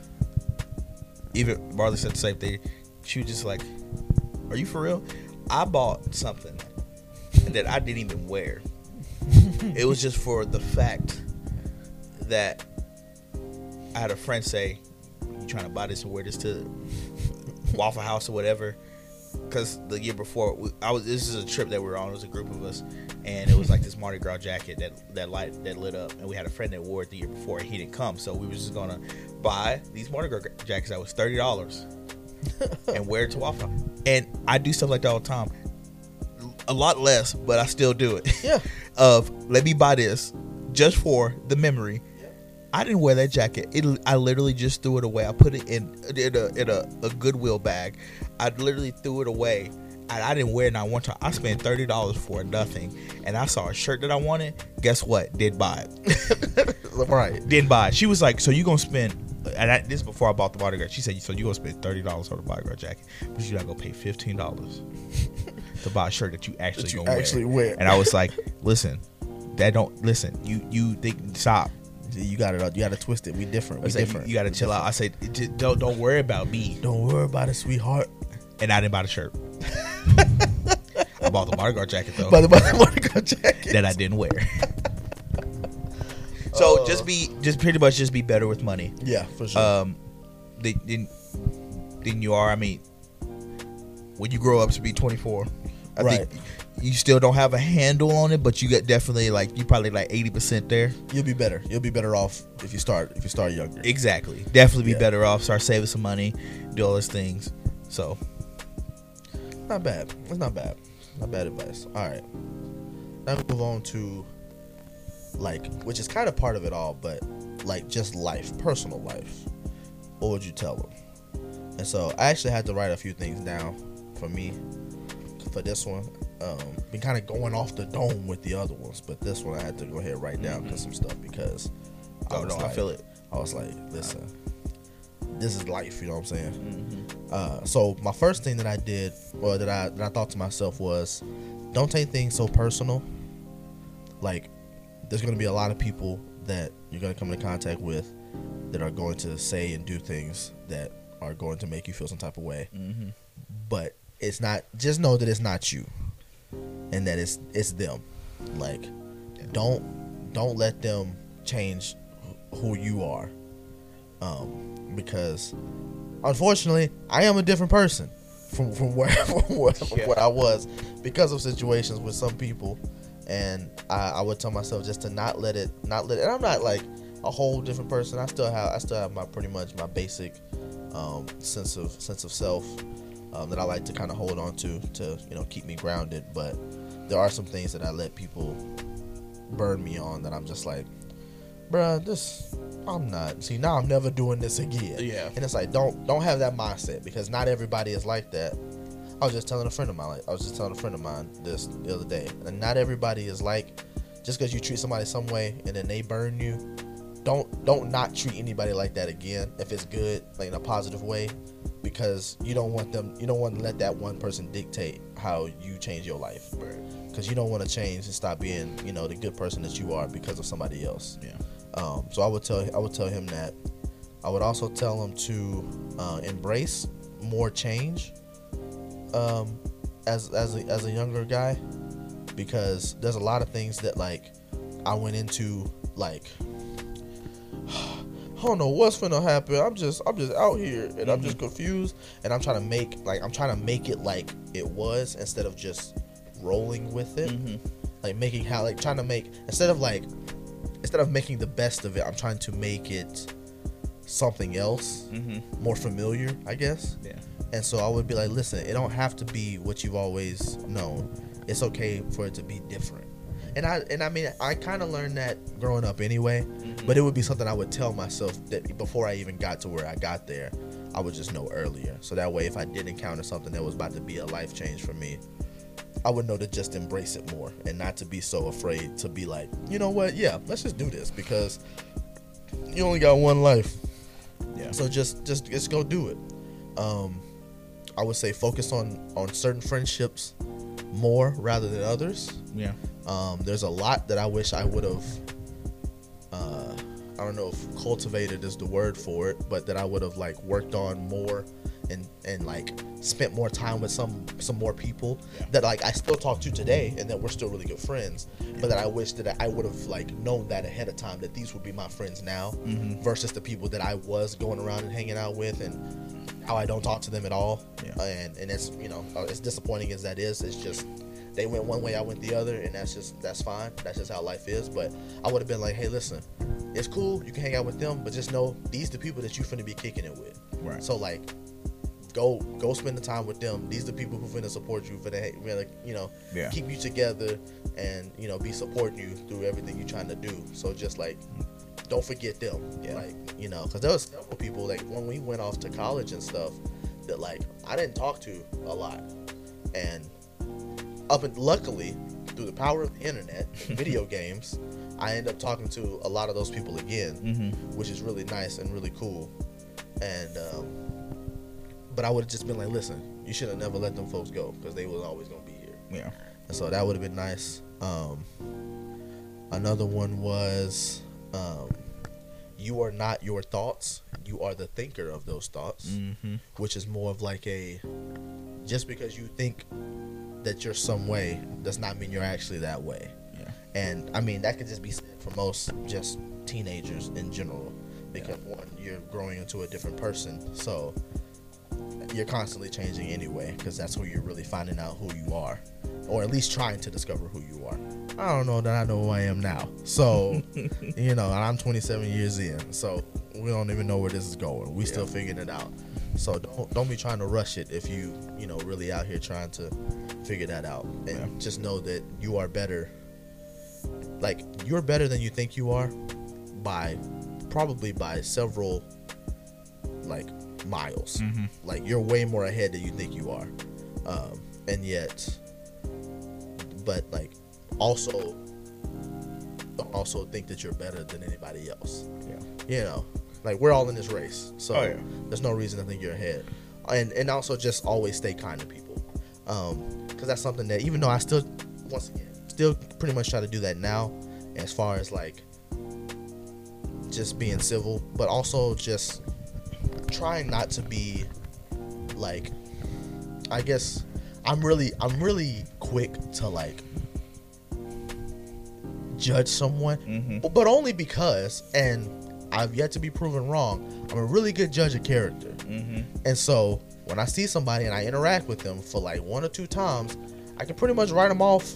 Even Marley said the same thing. She was just like, "Are you for real?" I bought something that I didn't even wear. [laughs] it was just for the fact that I had a friend say, "You trying to buy this and wear this to Waffle House or whatever?" Because the year before, we, I was this is a trip that we were on. It was a group of us, and it was like this Mardi Gras jacket that that light that lit up, and we had a friend that wore it the year before, and he didn't come, so we were just gonna buy these Mardi Gras jackets that was thirty dollars. [laughs] and wear it to Waffle And I do stuff like that all the time. A lot less, but I still do it. Yeah. [laughs] of let me buy this just for the memory. I didn't wear that jacket. It, I literally just threw it away. I put it in in a in a, a Goodwill bag. I literally threw it away. And I didn't wear it not one time. I spent thirty dollars for nothing, and I saw a shirt that I wanted. Guess what? Did buy it. [laughs] right. Didn't buy it. She was like, "So you gonna spend?" And I, this is before I bought the bodyguard. She said, "So you gonna spend thirty dollars on the bodyguard jacket, but you gotta go pay fifteen dollars [laughs] to buy a shirt that you actually That you gonna actually wear." wear. And I was like, "Listen, that don't listen. You you think stop." You got it. You got to twist it. We different. We said, you, different. you gotta chill out. I said, "J- "Don't don't worry about me." Don't worry about it, sweetheart. And I didn't buy the shirt. [laughs] I bought the bodyguard jacket though By the [laughs] jacket. that I didn't wear. [laughs] so Uh. just be just pretty much just be better with money. Yeah, for sure. um than, than, you are. I mean, when you grow up to be 24, I Right. think you still don't have a handle on it, but you get definitely like you probably like 80% there. You'll be better. You'll be better off if you start if you start younger. Exactly. Definitely be Yeah. better off. Start saving some money, do all those things. So Not bad. It's not bad. Not bad advice. All right. Now we move on to like, which is kind of part of it all, but like just life, personal life. What would you tell them? And so I actually had to write a few things down for me for this one. Um, been kind of going off the dome with the other ones, but this one I had to go ahead and write down because some stuff because oh I like- feel it. I was like, listen, this is life. You know what I'm saying? Mm-hmm. Uh, so my first thing that I did, or that I that I thought to myself was, don't take things so personal. Like, there's gonna be a lot of people that you're gonna come into contact with that are going to say and do things that are going to make you feel some type of way. Mm-hmm. But it's not. Just know that it's not you, and that it's it's them. Like, don't don't let them change who you are. Um, because unfortunately, I am a different person from from where [laughs] from where, from Yeah. where I was because of situations with some people, and I, I would tell myself just to not let it, not let it. And I'm not like a whole different person. I still have I still have my pretty much my basic um, sense of sense of self um, that I like to kind of hold on to to you know keep me grounded. But there are some things that I let people burn me on that I'm just like, bruh, this I'm not. See now I'm never doing this again. Yeah. And it's like don't don't have that mindset because not everybody is like that. I was just telling a friend of mine, like I was just telling a friend of mine this the other day, and not everybody is like just because you treat somebody some way and then they burn you. Don't don't not treat anybody like that again if it's good, like in a positive way, because you don't want them. You don't want to let that one person dictate how you change your life, because you don't want to change and stop being, you know, the good person that you are because of somebody else. Yeah. Um, so I would tell I would tell him that. I would also tell him to uh, embrace more change um, as as a, as a younger guy because there's a lot of things that like I went into like [sighs] I don't know what's gonna happen. I'm just I'm just out here and I'm just confused and I'm trying to make like I'm trying to make it like it was instead of just rolling with it. Mm-hmm. Like making how like trying to make instead of like instead of making the best of it, I'm trying to make it something else Mm-hmm. more familiar, I guess. Yeah. And so I would be like, listen, it don't have to be what you've always known. It's okay for it to be different. And I and I mean I kind of learned that growing up anyway, but it would be something I would tell myself that before I even got to where I got there, I would just know earlier. So that way if I did encounter something that was about to be a life change for me, I would know to just embrace it more and not to be so afraid to be like, you know what? Yeah, let's just do this because you only got one life. Yeah. So just just just go do it. Um, I would say focus on on certain friendships more rather than others. Yeah. Um, there's a lot that I wish I would have. Uh, I don't know if cultivated is the word for it, but that I would have like worked on more and and like spent more time with some some more people Yeah. that like I still talk to today and that we're still really good friends. But that I wish that I would have like known that ahead of time that these would be my friends now Mhm. versus the people that I was going around and hanging out with and how I don't talk to them at all. Yeah. And and it's you know uh, as disappointing as that is, it's just they went one way, I went the other, and that's just that's fine. That's just how life is. But I would have been like, hey, listen, it's cool. You can hang out with them, but just know these the people that you finna be kicking it with. Right. So like, go go spend the time with them. These are the people who finna support you for the like you know Yeah. keep you together and you know be supporting you through everything you're trying to do. So just like don't forget them. Yeah. Like you know, because there was several people like when we went off to college and stuff that like I didn't talk to a lot, and up and luckily through the power of the internet, [laughs] video games, I end up talking to a lot of those people again Mm-hmm. which is really nice and really cool. And um, but I would have just been like, listen, you should have never let them folks go because they was always gonna be here. Yeah. And so that would have been nice. Um, another one was, um, you are not your thoughts. You are the thinker of those thoughts, Mm-hmm. which is more of like a just because you think that you're some way does not mean you're actually that way. Yeah. And I mean, that could just be said for most just teenagers in general. Because one, you're growing into a different person. So you're constantly changing anyway, because that's where you're really finding out who you are. Or at least trying to discover who you are. I don't know that I know who I am now. So, [laughs] you know, and I'm 27 years in. So we don't even know where this is going. We still figuring it out. So don't don't be trying to rush it if you, you know, really out here trying to figure that out. And Yeah. just know that you are better like you're better than you think you are by probably by several like miles Mm-hmm. like you're way more ahead than you think you are um and yet but like also also think that you're better than anybody else Yeah. you know like we're all in this race so Oh, yeah. there's no reason to think you're ahead and and also just always stay kind to people um because that's something that even though i still once again still pretty much try to do that now as far as like just being civil but also just trying not to be like i guess i'm really i'm really quick to like judge someone Mm-hmm. but- only because and i've yet to be proven wrong i'm a really good judge of character Mm-hmm. and so when I see somebody and I interact with them for like one or two times, I can pretty much write them off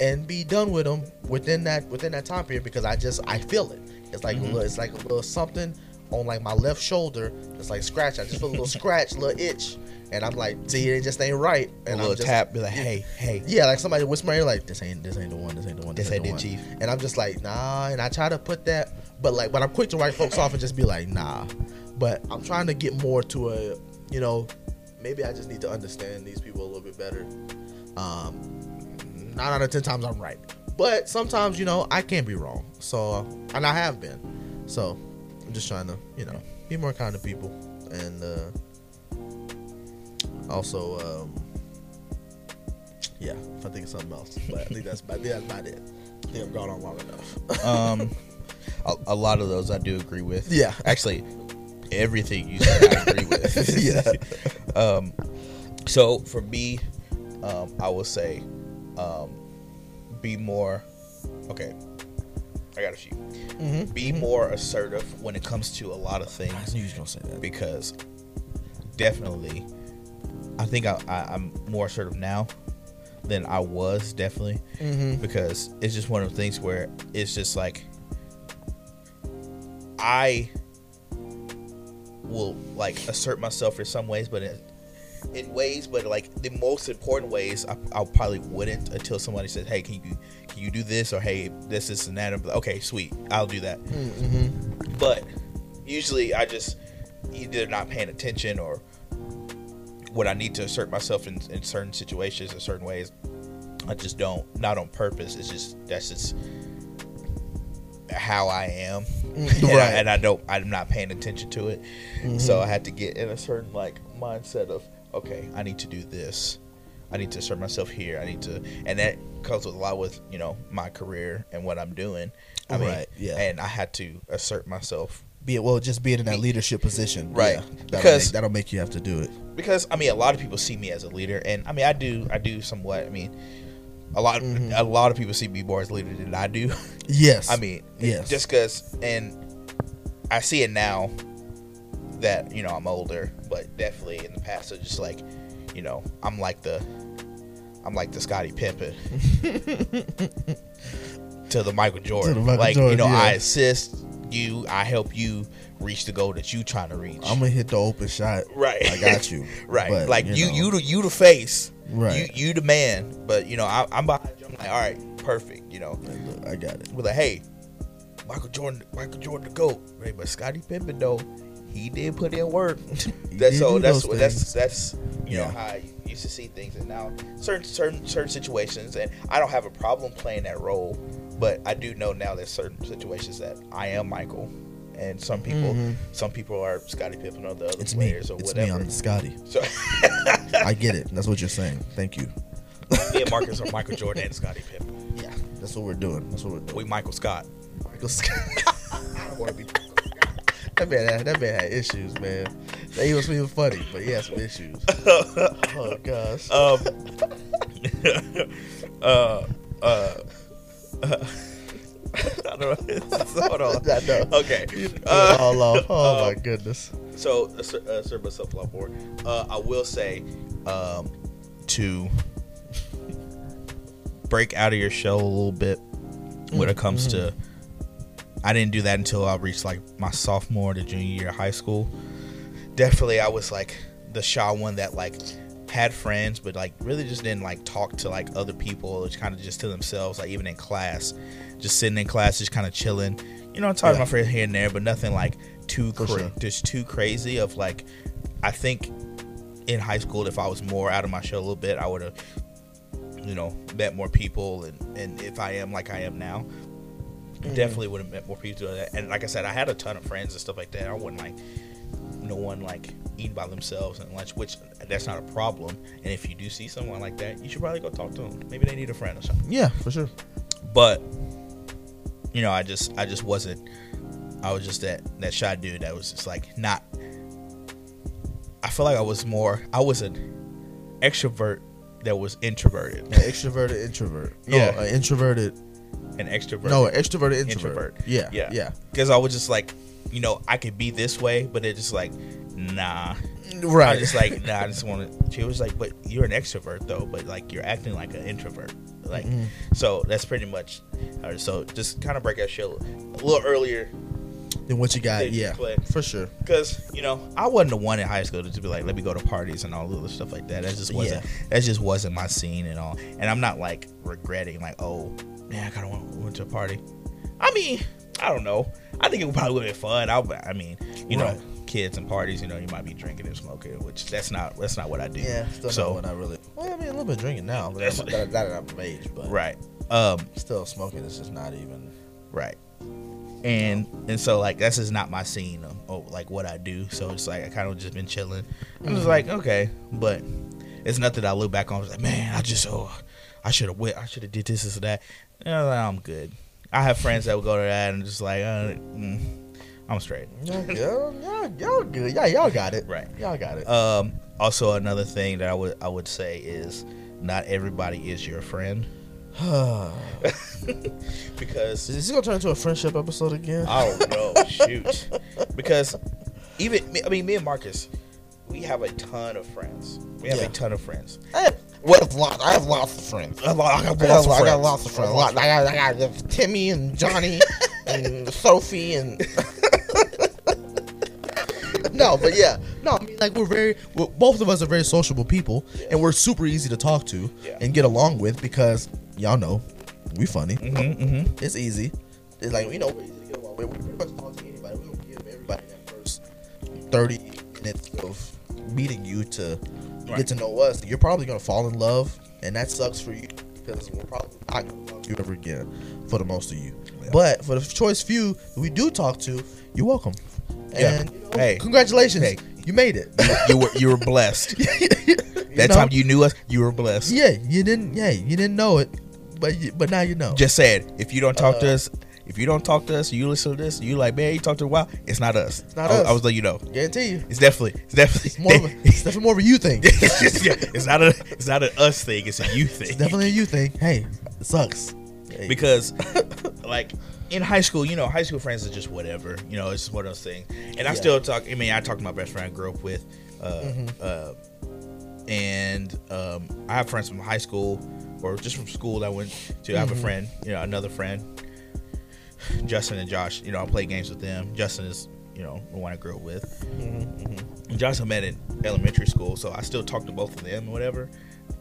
and be done with them within that within that time period because I just I feel it. It's like a little, it's like a little something on like my left shoulder. It's like scratch. I just feel a little scratch, a little itch, and I'm like, see, it just ain't right. And A little I'm just, tap, be like, hey, hey. yeah, like somebody whisper in your ear, like this ain't this ain't the one, this ain't the one, This ain't the it, one. chief. And I'm just like, nah. And I try to put that, but like, but I'm quick to write folks off and just be like, nah. But I'm trying to get more to a, you know, maybe I just need to understand these people a little bit better. Um, nine out of ten times I'm right, but sometimes you know I can't be wrong. So, and I have been. So, I'm just trying to, you know, be more kind to people and uh, also, um, yeah, if I think of something else, but I think that's think that's about it. I think I've gone on long enough. Um, [laughs] a, a lot of those I do agree with. Yeah. Actually, everything you said I agree with. [laughs] Yeah. [laughs] Um, so for me, um, I will say, um, be more. Okay, I got a few. mm-hmm. Be more assertive when it comes to a lot of I things knew you was gonna say that. because definitely, I think I, I, I'm more assertive now than I was definitely Mm-hmm. because it's just one of the things where it's just like I will like assert myself in some ways, but in, in ways, but like the most important ways, I, I probably wouldn't until somebody says, "Hey, can you can you do this?" or "Hey, this is and that." Like, okay, sweet, I'll do that. Mm-hmm. But usually, I just either not paying attention or when I need to assert myself in, in certain situations in certain ways, I just don't. Not on purpose. It's just that's just how I am, [laughs] and, I, Mm, Right. and I don't. I'm not paying attention to it. So I had to get in a certain like mindset of okay, I need to do this. I need to assert myself here. I need to, and that comes with a lot with you know my career and what I'm doing. I mean, Right, yeah. and I had to assert myself Be it well, just being in that leadership position, Right. Yeah, that'll Because- make, that'll make you have to do it. because I mean a lot of people see me as a leader, and I mean I do I do somewhat. I mean a lot Mhm. a lot of people see me more as a leader than I do. [laughs] Yes, I mean Yes. just because and I see it now that you know I'm older, but definitely in the past it's just like you know I'm like the I'm like the Scottie Pippen [laughs] to the Michael Jordan. Michael like you know yeah. I assist, you. I help you reach the goal that you trying to reach. I'm gonna hit the open shot. Right. I got you. [laughs] right. But, like you, know, you, the you the face. Right. You, you the man. But you know, I, I'm behind you. I'm like, all right, perfect. You know, Like, look, I got it. we're like, hey, Michael Jordan, Michael Jordan the goat. Right, but Scottie Pippen though, he did put in work. [laughs] That's so. That's what. That's that's you know how I used to see things, and now certain certain certain situations, and I don't have a problem playing that role, but I do know now there's certain situations that I am Michael, and some people Mhm. some people are Scottie Pippen or the other It's me. players or It's me. I'm Scottie. so I get it. [laughs] That's what you're saying. Thank you. me and Marcus are [laughs] Michael Jordan and Scottie Pippen. Yeah. That's what we're doing. That's what we're doing. We Michael Scott. Michael Scott. I don't want to be. That man, had, that man had issues, man. He was being funny, but he had some issues. [laughs] Oh gosh. Um. [laughs] uh. Uh. [laughs] I don't know. Hold on. I know. Okay. Uh, oh, Lord. oh uh, my goodness. so, uh, Sir- uh, Sir myself love board. Uh, I will say, um, to break out of your shell a little bit when it comes to. I didn't do that until I reached like my sophomore to junior year of high school. Definitely, I was like the shy one that like had friends, but like really just didn't like talk to like other people. It's kind of just to themselves. Like even in class, just sitting in class, just kind of chilling. You know, talking to Yeah. my friends here and there, but nothing like too cra- sure. just too crazy. Of like, I think in high school, if I was more out of my shell a little bit, I would have, you know, met more people. And and if I am like I am now, Mm. definitely would have met more people. doing that. And like I said, I had a ton of friends and stuff like that. I wouldn't like no one like eating by themselves at lunch, which that's not a problem. And if you do see someone like that, you should probably go talk to them. Maybe they need a friend or something. Yeah, for sure. But you know, I just I just wasn't. I was just that that shy dude that was just like not. I feel like I was more. I was an extrovert that was introverted. An extroverted introvert. No, Yeah. Oh, an introverted. An extrovert. No, an extroverted introvert. Introvert. Yeah, Yeah. yeah, because I was just like, you know, I could be this way, but it's just like, nah. Right. I just like, nah. I just [laughs] want to. She was like, but you're an extrovert though, but like you're acting like an introvert. Like, Mm-hmm. so that's pretty much. Her. So just kind of break that shit a little earlier, than what you got? Yeah, play? for sure. because you know I wasn't the one in high school to be like, let me go to parties and all the other stuff like that. That just wasn't. That just wasn't my scene and all. And I'm not like regretting like, oh man, I kind of went, to a party. I mean, I don't know. I think it would probably would have been fun. I, I mean, you know, kids and parties. You know, you might be drinking and smoking, which that's not that's not what I do. Yeah, still so not when I really. Well, I mean, a little bit drinking now, but That's- that, I'm of age. But right, um, still smoking this is just not even. right. And and so like that's just not my scene of, of like what I do. So it's like I kind of just been chilling. I'm just like okay, but it's nothing that I look back on. I was like, man, I just oh, I should have went. I should have did this, this, or that. I was like, I'm good. I have friends that would go to that and just like, uh, mm, I'm straight. Y'all, [laughs] y'all, y'all, y'all good. Yeah, y'all got it. Right. Y'all got it. Um, also, another thing that I would I would say is not everybody is your friend [sighs] [sighs] because is this gonna turn into a friendship episode again? I don't know, shoot, [laughs] because even I mean me and Marcus, we have a ton of friends. We have Yeah. a ton of friends. I have, what, lots, I have lots of friends. I got I got, I got lots of friends. Lot- I got, I got Timmy and Johnny [laughs] and Sophie and. [laughs] no, but yeah, no. I mean, like we're very, we're, both of us are very sociable people, and we're super easy to talk to Yeah. and get along with because y'all know we funny. Mm-hmm, mm-hmm. It's easy. It's like you know we're easy to get along with. We pretty much talk to anybody. We don't give everybody that first thirty minutes of meeting you to Right. get to know us. You're probably gonna fall in love, and that sucks for you because we're probably not gonna talk to you ever again for the most of you. But for the choice few that we do talk to, you're welcome. Yeah. And you know, Hey. congratulations, Hey. you made it. You were you were blessed. [laughs] That know? time you knew us, you were blessed. yeah, you didn't. Yeah, you didn't know it, but you, but now you know. Just said, if you don't talk to Uh, us, if you don't talk to us, you listen to this, you like, man, you talk to a while, it's not us. It's not I, us. I was letting you know. Guarantee you, It's definitely, it's definitely, it's more of a, [laughs] it's definitely more of a you thing. [laughs] it's, just- yeah, it's not a, it's not an us thing. It's a you thing. It's definitely a you thing. Hey, it sucks. Hey. because, [laughs] like, in high school, you know, high school friends are just whatever. You know, it's just one of those things. And I still talk. I mean, I talk to my best friend I grew up with, uh, Mm-hmm. uh, and um, I have friends from high school or just from school that I went to. I have a Mm-hmm. friend, you know, another friend Justin and Josh. You know, I play games with them. Justin is you know the one I grew up with. And Josh I met in elementary school, so I still talk to both of them. or Whatever.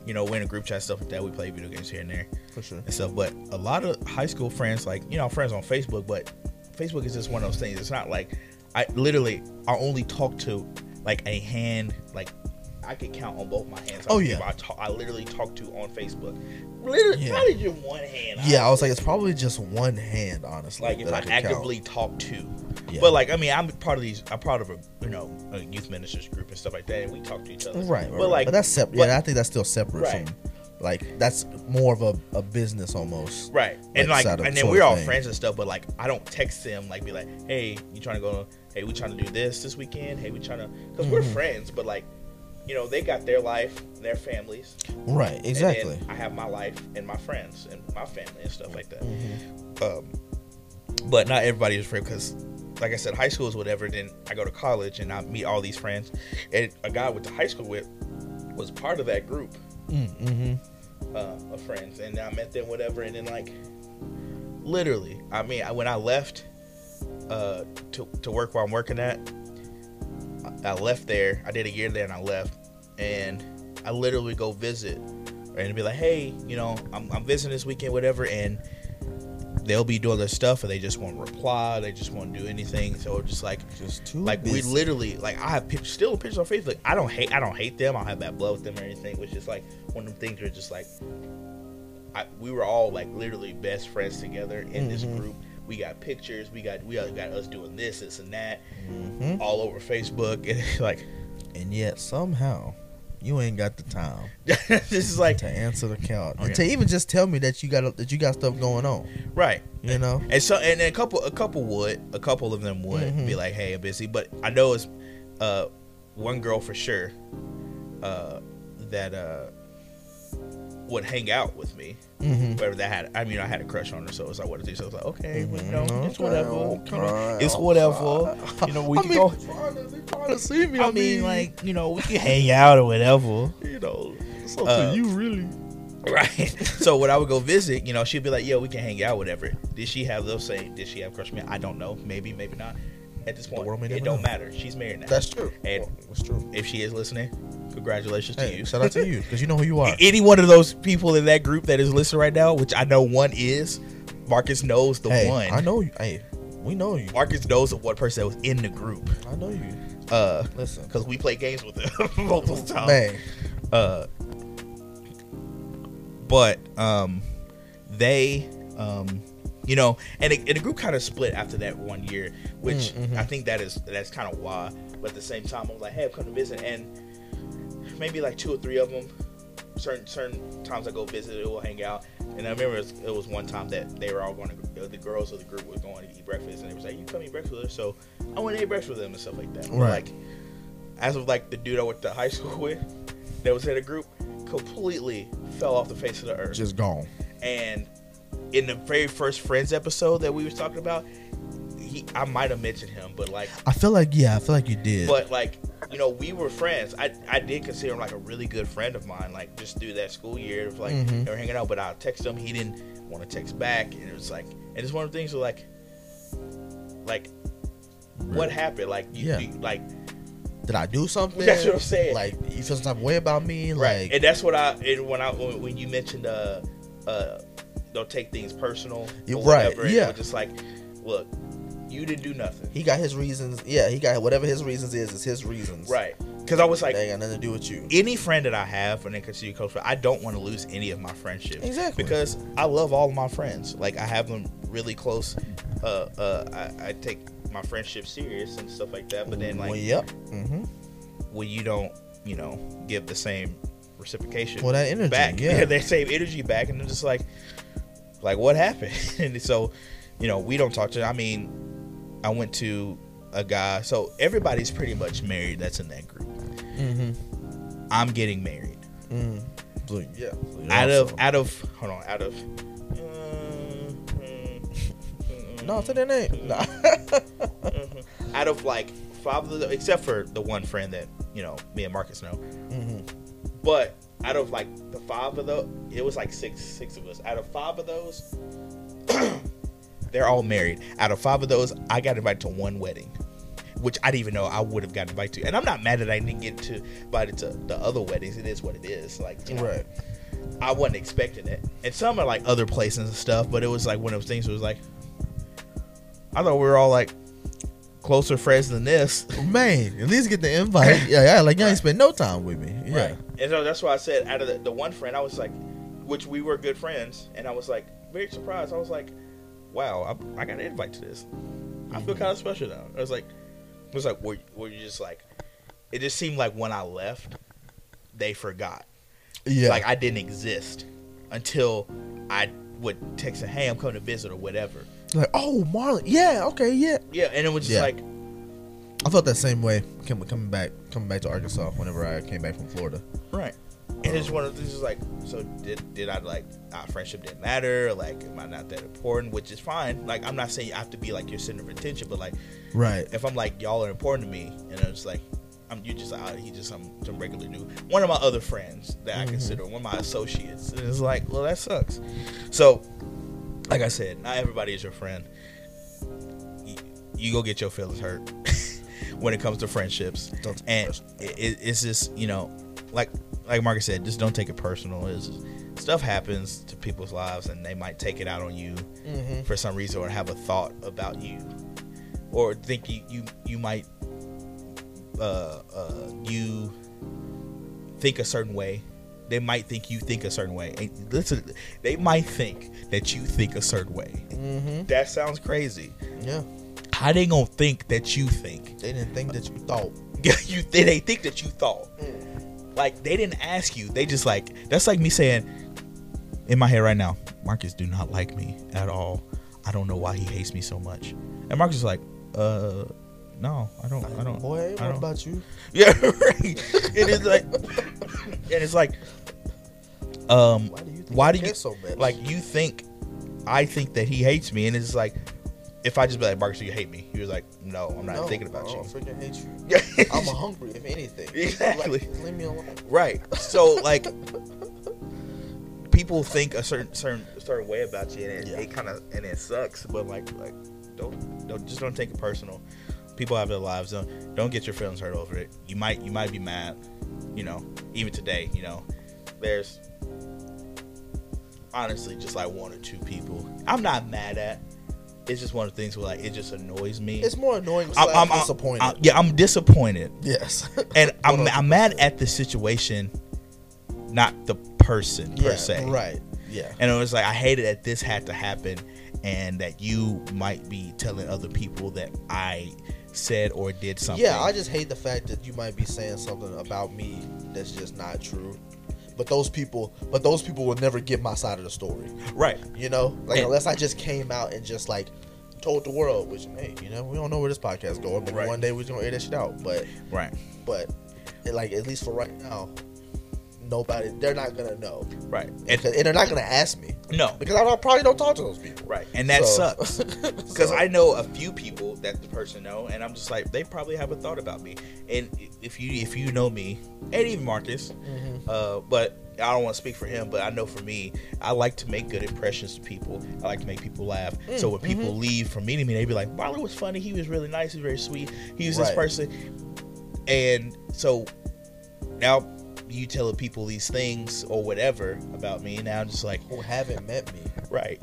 You know, we're in a group chat stuff like that. We play video games here and there For sure. and stuff. But a lot of high school friends, like you know, friends on Facebook, but Facebook is just one of those things. It's not like I literally I only talk to like a hand, like I could count on both my hands. Oh, yeah. I, talk, I literally talk to on Facebook. Literally, Yeah. probably just one hand. Yeah, I was like, it's probably just one hand, honestly. like if that I could count. actively talk to. Yeah. But like I mean, I'm part of these. I'm part of a you know a youth ministers group and stuff like that, and we talk to each other. Right, right, But right. like, but that's separate. but- Yeah, I think that's still separate Right. from, like, that's more of a, a business almost. Right. And like, and then we're all thing. friends and stuff, but like, I don't text them, like, be like, hey, you trying to go, hey, we trying to do this this weekend? Hey, we trying to, because we're Mhm. friends, but like, you know, they got their life, their families. Right, exactly. I have my life and my friends and my family and stuff like that. Mhm. Um, but not everybody is friend because, like I said, high school is whatever. Then I go to college and I meet all these friends. And a guy I went to high school with was part of that group Mm-hmm. uh, of friends, and I met them, whatever, and then like, literally, I mean, I, when I left uh, to to work where I'm working at, I, left there. I did a year there, and I left, and I literally go visit, and be like, hey, you know, I'm, I'm visiting this weekend, whatever, and they'll be doing their stuff, and they just won't reply, they just won't do anything, so just like Just too like we literally like I have pictures, still pictures on Facebook. I don't hate I don't hate them. I don't have bad blood with them or anything. Which is like one of the things where just like I, we were all like literally best friends together in this Mhm. group. We got pictures. We got we got us doing this, this, and that Mhm. all over Facebook. [laughs] And like And yet somehow you ain't got the time [laughs] this is like to answer the call Okay. and to even just tell me that you got that you got stuff going on. right. You know. And so and a couple a couple would a couple of them would Mhm. be like, hey, I'm busy. But I know it's uh one girl for sure uh that uh would hang out with me. Mm-hmm. whatever that had. I mean, I had a crush on her, so it was like, what is this? So I was like, okay, well, you know, it's whatever. It's whatever. You know, we I can mean, go. they trying to, see me. I mean, like, you know, we can hang out or whatever. [laughs] You know, it's up uh, to you, really. right? so when I would go visit, you know, she'd be like, "Yo, we can hang out, whatever." Did she have those say? Did she have a crush on me? I don't know. Maybe, maybe not. At this point, it don't know. matter. She's married now. That's true. And- Well, That's true. if she is listening, congratulations to you. shout out to you because you know who you are. [laughs] Any one of those people in that group that is listening right now, which I know one is, Marcus knows the hey, one. I know you. Hey, we know you. Marcus knows of one person that was in the group. I know you. Uh, Listen, because we play games with them [laughs] multiple times. man. Uh, but um, they um, you know, and, it, and the group kind of split after that one year, which Mm, mhm. I think that is that's kind of why. But at the same time, I was like, hey, come to visit, and maybe like two or three of them. Certain certain times I go visit, it will hang out. And I remember it was, it was one time that they were all going to uh, the girls of the group were going to eat breakfast, and they was like, "You come eat breakfast with us?" So I went to eat breakfast with them and stuff like that. Right. Like as of like the dude I went to high [laughs] school with, that was in the group, completely fell off the face of the earth. Just gone. and in the very first Friends episode that we was talking about, he I might have mentioned him, but like, I feel like yeah, I feel like you did. but like, you know, we were friends. I I did consider him like a really good friend of mine. Like just through that school year, of like Mhm. they were hanging out. But I text him, he didn't want to text back, and it was like, and it's one of the things where like, like, what happened? Like, you, Yeah. you like. did I do something? That's what I'm saying. Like you feel some type of way about me? Right, Like and that's what I and when I when, when you mentioned uh uh don't take things personal, right, whatever, yeah. just like, look, you didn't do nothing, he got his reasons. Yeah, he got whatever his reasons is. It's his reasons. right? Because I was like, they got nothing to do with you. any friend that I have and then consider close friend, I don't want to lose any of my friendships Exactly. because I love all of my friends. Like I have them really close. Uh, uh, I, I take my friendship serious and stuff like that. But then like well, yep. Mm-hmm. when you don't, you know, give the same reciprocation Well, that energy. back. Yeah. [laughs] they same energy back, and I'm just like, like what happened? [laughs] and so, you know, we don't talk to. I mean, I went to a guy. So everybody's pretty much married. That's in that group. mm-hmm. I'm getting married. Mm. So, yeah. So Out of also- out of hold on out of. uh, mm, no, say their name. [laughs] Nah. mhm. out of like five of the except for the one friend that you know me and Marcus know. mm-hmm. But out of like the five of those, it was like six six of us. Out of five of those, they're all married. Out of five of those, I got invited to one wedding, which I didn't even know I would have gotten invited to. And I'm not mad that I didn't get to invited to the other weddings. It is what it is. Like, you know, Right. I wasn't expecting it. And some are like other places and stuff, but it was like one of those things. It was like, I thought we were all like closer friends than this. [laughs] Man, at least get the invite. Yeah, yeah. Like y'all ain't spend no time with me. Yeah. Right. And so that's why I said out of the, the one friend, I was like, which we were good friends, and I was like very surprised. I was like, wow, I, I got an invite to this. I feel mm-hmm. kind of special now. I was like, it was like, were, were you just like, it just seemed like when I left, they forgot. Yeah. Like I didn't exist until I would text them, hey, I'm coming to visit or whatever. like, oh, Marlon. Yeah. Okay. Yeah. Yeah, and it was just Yeah. like, I felt that same way coming coming back coming back to Arkansas whenever I came back from Florida. Right. And it's one of these is like, so did did I like our friendship didn't matter? Like, am I not that important? Which is fine. Like, I'm not saying I have to be like your center of attention, but like, Right. if I'm like y'all are important to me, and I'm just like, I'm you just uh, he just some some regular dude. One of my other friends that I consider one of my associates, and it's like, well, that sucks. So, like I said, not everybody is your friend. You, you go get your feelings hurt [laughs] when it comes to friendships, Don't and it, it, it's just you know, like like Marcus said, just don't take it personal. Is stuff happens to people's lives, and they might take it out on you Mm-hmm. for some reason, or have a thought about you, or think you you, you might uh, uh, you think a certain way. They might think you think a certain way. And listen, they might think that you think a certain way. Mm-hmm. That sounds crazy. Yeah. How they gonna think that you think? They didn't think that you thought. [laughs] you they, they think that you thought. Like they didn't ask you. They just like that's like me saying in my head right now, Marcus do not like me at all. I don't know why he hates me so much. And Marcus is like, uh no, I don't I don't Boy, I don't what about you? [laughs] Yeah, right. and it's like and it's like um Why do you think why do you so much? like you think I think that he hates me and it's like if I just be like Marcus, you hate me, he was like, No, I'm not No, thinking about I you. don't freaking hate you. [laughs] I'm hungry, if anything. [laughs] Exactly. Like, leave me alone. Right. So like people think a certain certain certain way about you and it, Yeah. it kind of and it sucks, but like like don't don't just don't take it personal. People have their lives. Don't don't get your feelings hurt over it. You might you might be mad, you know, even today, you know. There's honestly just like one or two people. I'm not mad at. It's just one of the things where like it just annoys me. It's more annoying I'm, I'm- I'm- disappointed. I'm- yeah, I'm disappointed yes. [laughs] and I'm, I'm mad at the situation, not the person per yeah, se. Right. Yeah. And it was like I hated that this had to happen, and that you might be telling other people that I said or did something. Yeah, I just hate the fact that you might be saying something about me that's just not true. But those people, but those people will never get my side of the story. right. You know, like And- unless I just came out and just like told the world, which hey, you know, we don't know where this podcast going, but Right. one day we're gonna air that shit out. But Right. but it, like at least for right now, nobody they're not gonna know, Right. and, And they're not gonna ask me no. because I don't, probably don't talk to those people. Right. And that So- sucks. [laughs] Because I know a few people that the person know, and I'm just like they probably have a thought about me. And if you if you know me, and even Marcus, Mhm. uh, but I don't want to speak for him, but I know for me, I like to make good impressions to people. I like to make people laugh. Mm, so when people mm-hmm. leave from meeting me, they be like, "Marlon was funny. He was really nice. He was very sweet. He was this person." And so now you telling people these things or whatever about me, now I'm just like, who haven't met me. right,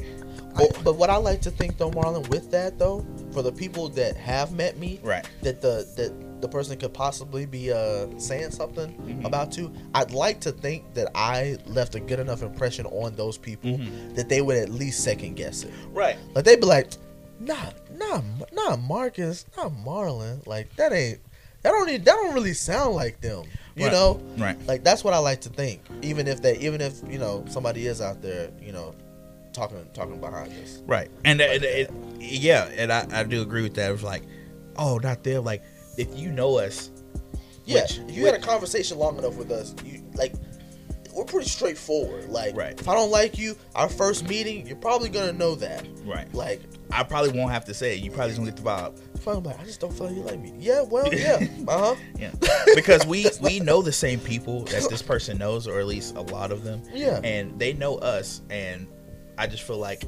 I- but what I like to think though, Marlon, with that though, for the people that have met me, right, that the that the person could possibly be uh saying something Mhm. about you, I'd like to think that I left a good enough impression on those people Mhm. that they would at least second guess it. right. Like they'd be like, nah, nah, nah, Marcus, not Marlon. Like that ain't that don't even, that don't really sound like them. You Right. know? Right. Like that's what I like to think. Even if they even if, you know, somebody is out there, you know, talking talking behind us. Right. And, Like and it, yeah, and I, I do agree with that. It was like, oh, not them. Like, if you know us, Yeah, Which- if you had a conversation long enough with us, you like we're pretty straightforward. Like, Right. if I don't like you, our first meeting, you're probably gonna know that. right, Like, I probably won't have to say it. You probably just gonna get the vibe. I'm like, I just don't feel like you like me. Yeah, well, [laughs] yeah, uh huh, Yeah, [laughs] because we we know the same people that this person knows, or at least a lot of them, yeah, and they know us. And I just feel like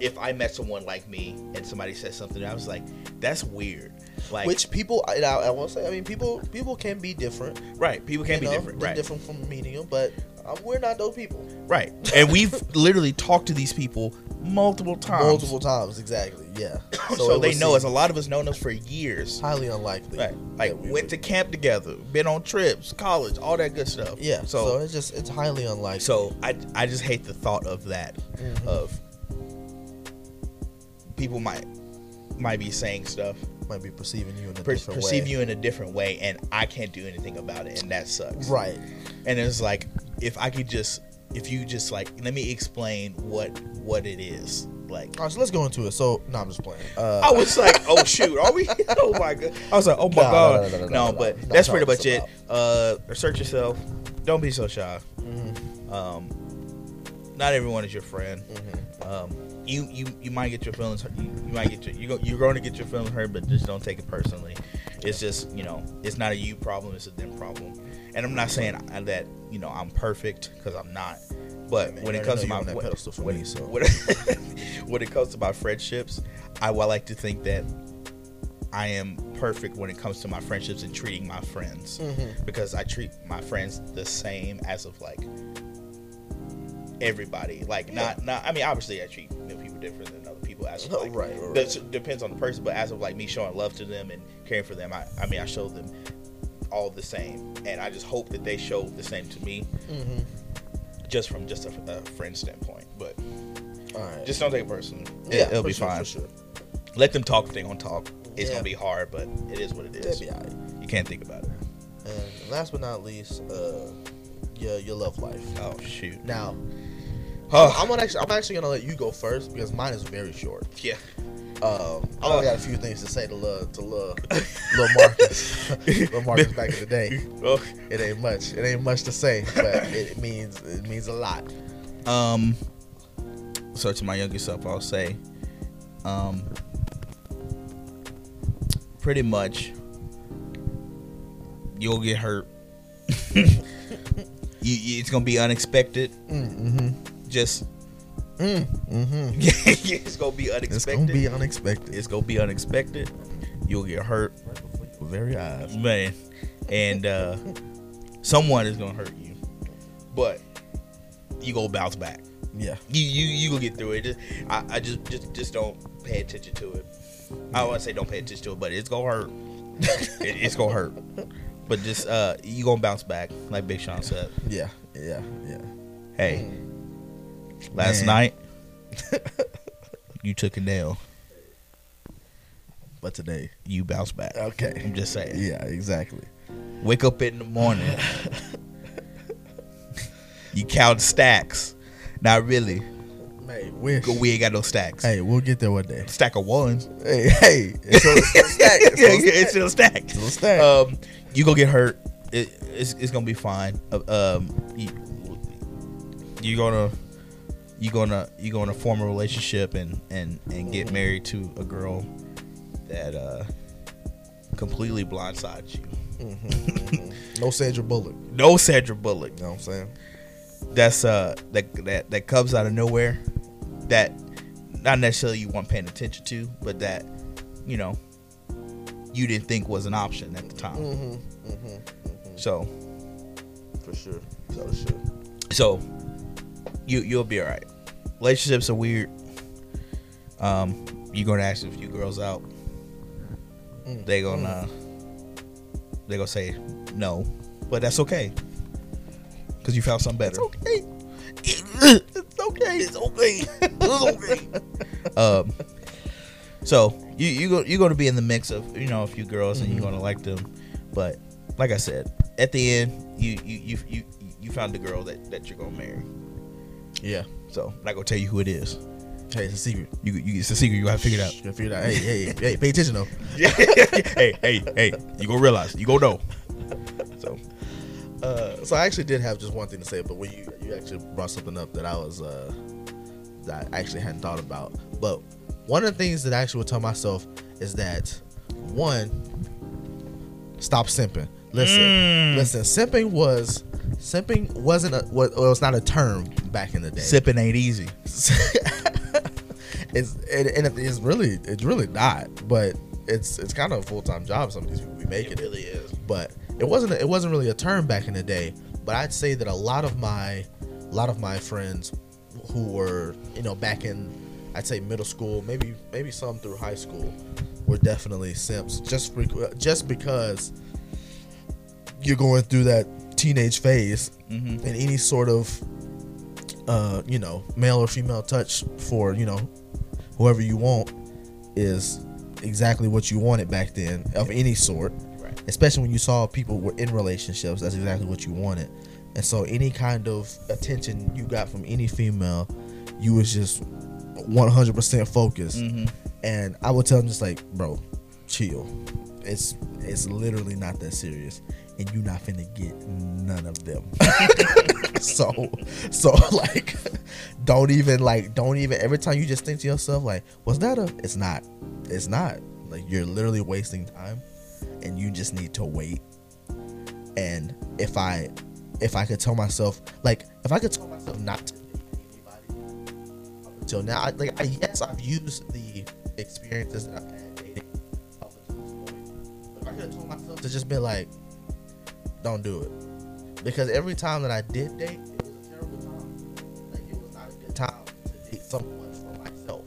if I met someone like me and somebody said something, I was like, that's weird. Like, Which people, I, I, I won't say. I mean, people, people can be different. right? People can be know, different, right? Different from medium, but we're not those people. Right. And we've [laughs] literally talked to these people multiple times. Multiple times, exactly. Yeah. [coughs] So, it they know us. A lot of us known us for years. highly unlikely. Right. Like we went would- to camp together, been on trips, college, all that good stuff. Yeah. So, So it's just it's highly unlikely. so I I just hate the thought of that Mhm. of people might might be saying stuff, might be perceiving you in a per- different perceive way. you in a different way, and I can't do anything about it, and that sucks. Right. And it's like if I could just if you just like let me explain what what it is like. All right, so let's go into it. So, no, I'm just playing. Uh, I was like, oh shoot, are we? [laughs] Oh my god! I was like, oh my No, god, no, no, no, but That's pretty much it. Uh, assert yourself. Don't be so shy. mhm, Um, not everyone is your friend. mhm. Um, you you you might get your feelings hurt. You, you might get your you go, you're going to get your feelings hurt, but just don't take it personally. It's just you know it's not a you problem. It's a them problem. And I'm not saying that you know I'm perfect because I'm not. But Man, when it comes to my you're that when, pedestal for when, me, so. when, [laughs] when it comes to my friendships, I would like to think that I am perfect when it comes to my friendships and treating my friends Mhm. because I treat my friends the same as of like everybody. Like not not. I mean, obviously, I treat people different than other people. As of, Oh, like, right, right, right. depends on the person, but as of like me showing love to them and caring for them, I I mean, I show them all the same, and I just hope that they show the same to me, Mhm. just from just a, a friend standpoint. But All right. just don't take it personally. Yeah, it'll be sure, fine. Sure. Let them talk if they gonna talk. It's Yeah. gonna be hard, but it is what it is. That'd is. be all right. You can't think about it. And last but not least, uh, your your love life. Oh shoot. Now, Oh, I'm gonna actually I'm actually gonna let you go first because mine is very short. yeah. Um, I only got a few things to say to love to love [laughs] little Marcus, [laughs] little Marcus back in the day. Oh, It ain't much. It ain't much to say, but it means it means a lot. Um. So to my younger self, I'll say, um, pretty much, you'll get hurt. [laughs] you, you- it's gonna be unexpected. Mm-hmm. Just Mm, mm-hmm. [laughs] it's gonna be unexpected. It's gonna be unexpected. It's gonna be unexpected. You'll get hurt, Very eyes. man, and uh, someone is gonna hurt you, but you gonna bounce back. Yeah. you you you gonna get through it. Just, I, I just just just don't pay attention to it. I don't want to say don't pay attention to it, but it's gonna hurt. [laughs] it, it's gonna hurt. But just uh, you gonna bounce back, like Big Sean said. Yeah. Yeah. Yeah. Hey, last Man. night [laughs] you took a nail. But today. You bounce back. Okay. I'm just saying. Yeah. Exactly. Wake up in the morning. [laughs] you count stacks. Not really. Hey, wish. We ain't got no stacks. Hey, we'll get there one day. Stack of ones. Hey, hey. It's still, it's still. It's [laughs] yeah, still yeah, it's still. Still stacked. Um, you gonna get hurt. It, it's, it's gonna be fine. Uh, Um, you, you're gonna you gonna you gonna form a relationship and and and get married to a girl that uh completely blindsides you. Mhm. no Sandra Bullock. No Sandra Bullock. You know what I'm saying? That's uh that that that comes out of nowhere. That not necessarily you weren't paying attention to, but that you know you didn't think was an option at the time. Mm-hmm. Mm-hmm. So For sure. For sure. so you you'll be all right. Relationships are weird. Um, you're gonna ask a few girls out. Mm. They gonna they gonna say no, but that's okay because you found something better. It's okay. [laughs] it's okay. It's okay. It's okay. [laughs] um, so you you go you're gonna be in the mix of you know a few girls and Mhm. you're gonna like them, but like I said, at the end you you you you, you found the girl that that you're gonna marry. Yeah. So I'm not gonna tell you who it is. Hey, it's a secret. You, you it's a secret. You gotta figure it out. You gotta figure it out. Hey, hey, hey, pay attention though. [laughs] [laughs] hey, hey, hey! You gonna realize. You gonna know. So Uh, so I actually did have just one thing to say, but when you you actually brought something up that I was uh, that I actually hadn't thought about. But one of the things that I actually would tell myself is that one, stop simping. Listen, Mm. listen. Simping was simping wasn't a well, it was not a term back in the day. sipping ain't easy. [laughs] it's and, and it's really it's really not, but it's it's kind of a full time job. Some of these people be making It really is. but it wasn't it wasn't really a term back in the day. But I'd say that a lot of my a lot of my friends who were you know back in I'd say middle school, maybe maybe some through high school, were definitely simps just bec- just because you're going through that teenage phase Mm-hmm. and any sort of uh you know male or female touch for you know whoever you want is exactly what you wanted back then of any sort. Right. especially when you saw people were in relationships that's exactly what you wanted. And so any kind of attention you got from any female you was just 100% focused. Mm-hmm. and i would tell them just like bro chill. It's it's literally not that serious and you're not finna get none of them. [laughs] So so [laughs] like don't even like don't even every time you just think to yourself like was that a it's not it's not. Like you're literally wasting time and you just need to wait. And if i if i could tell myself like if i could tell myself not to anybody now I, like I, yes i've used the experiences that i've had dating if i could have told myself to just be like don't do it because every time that i did date it was a terrible time like it was not a good time to date someone for myself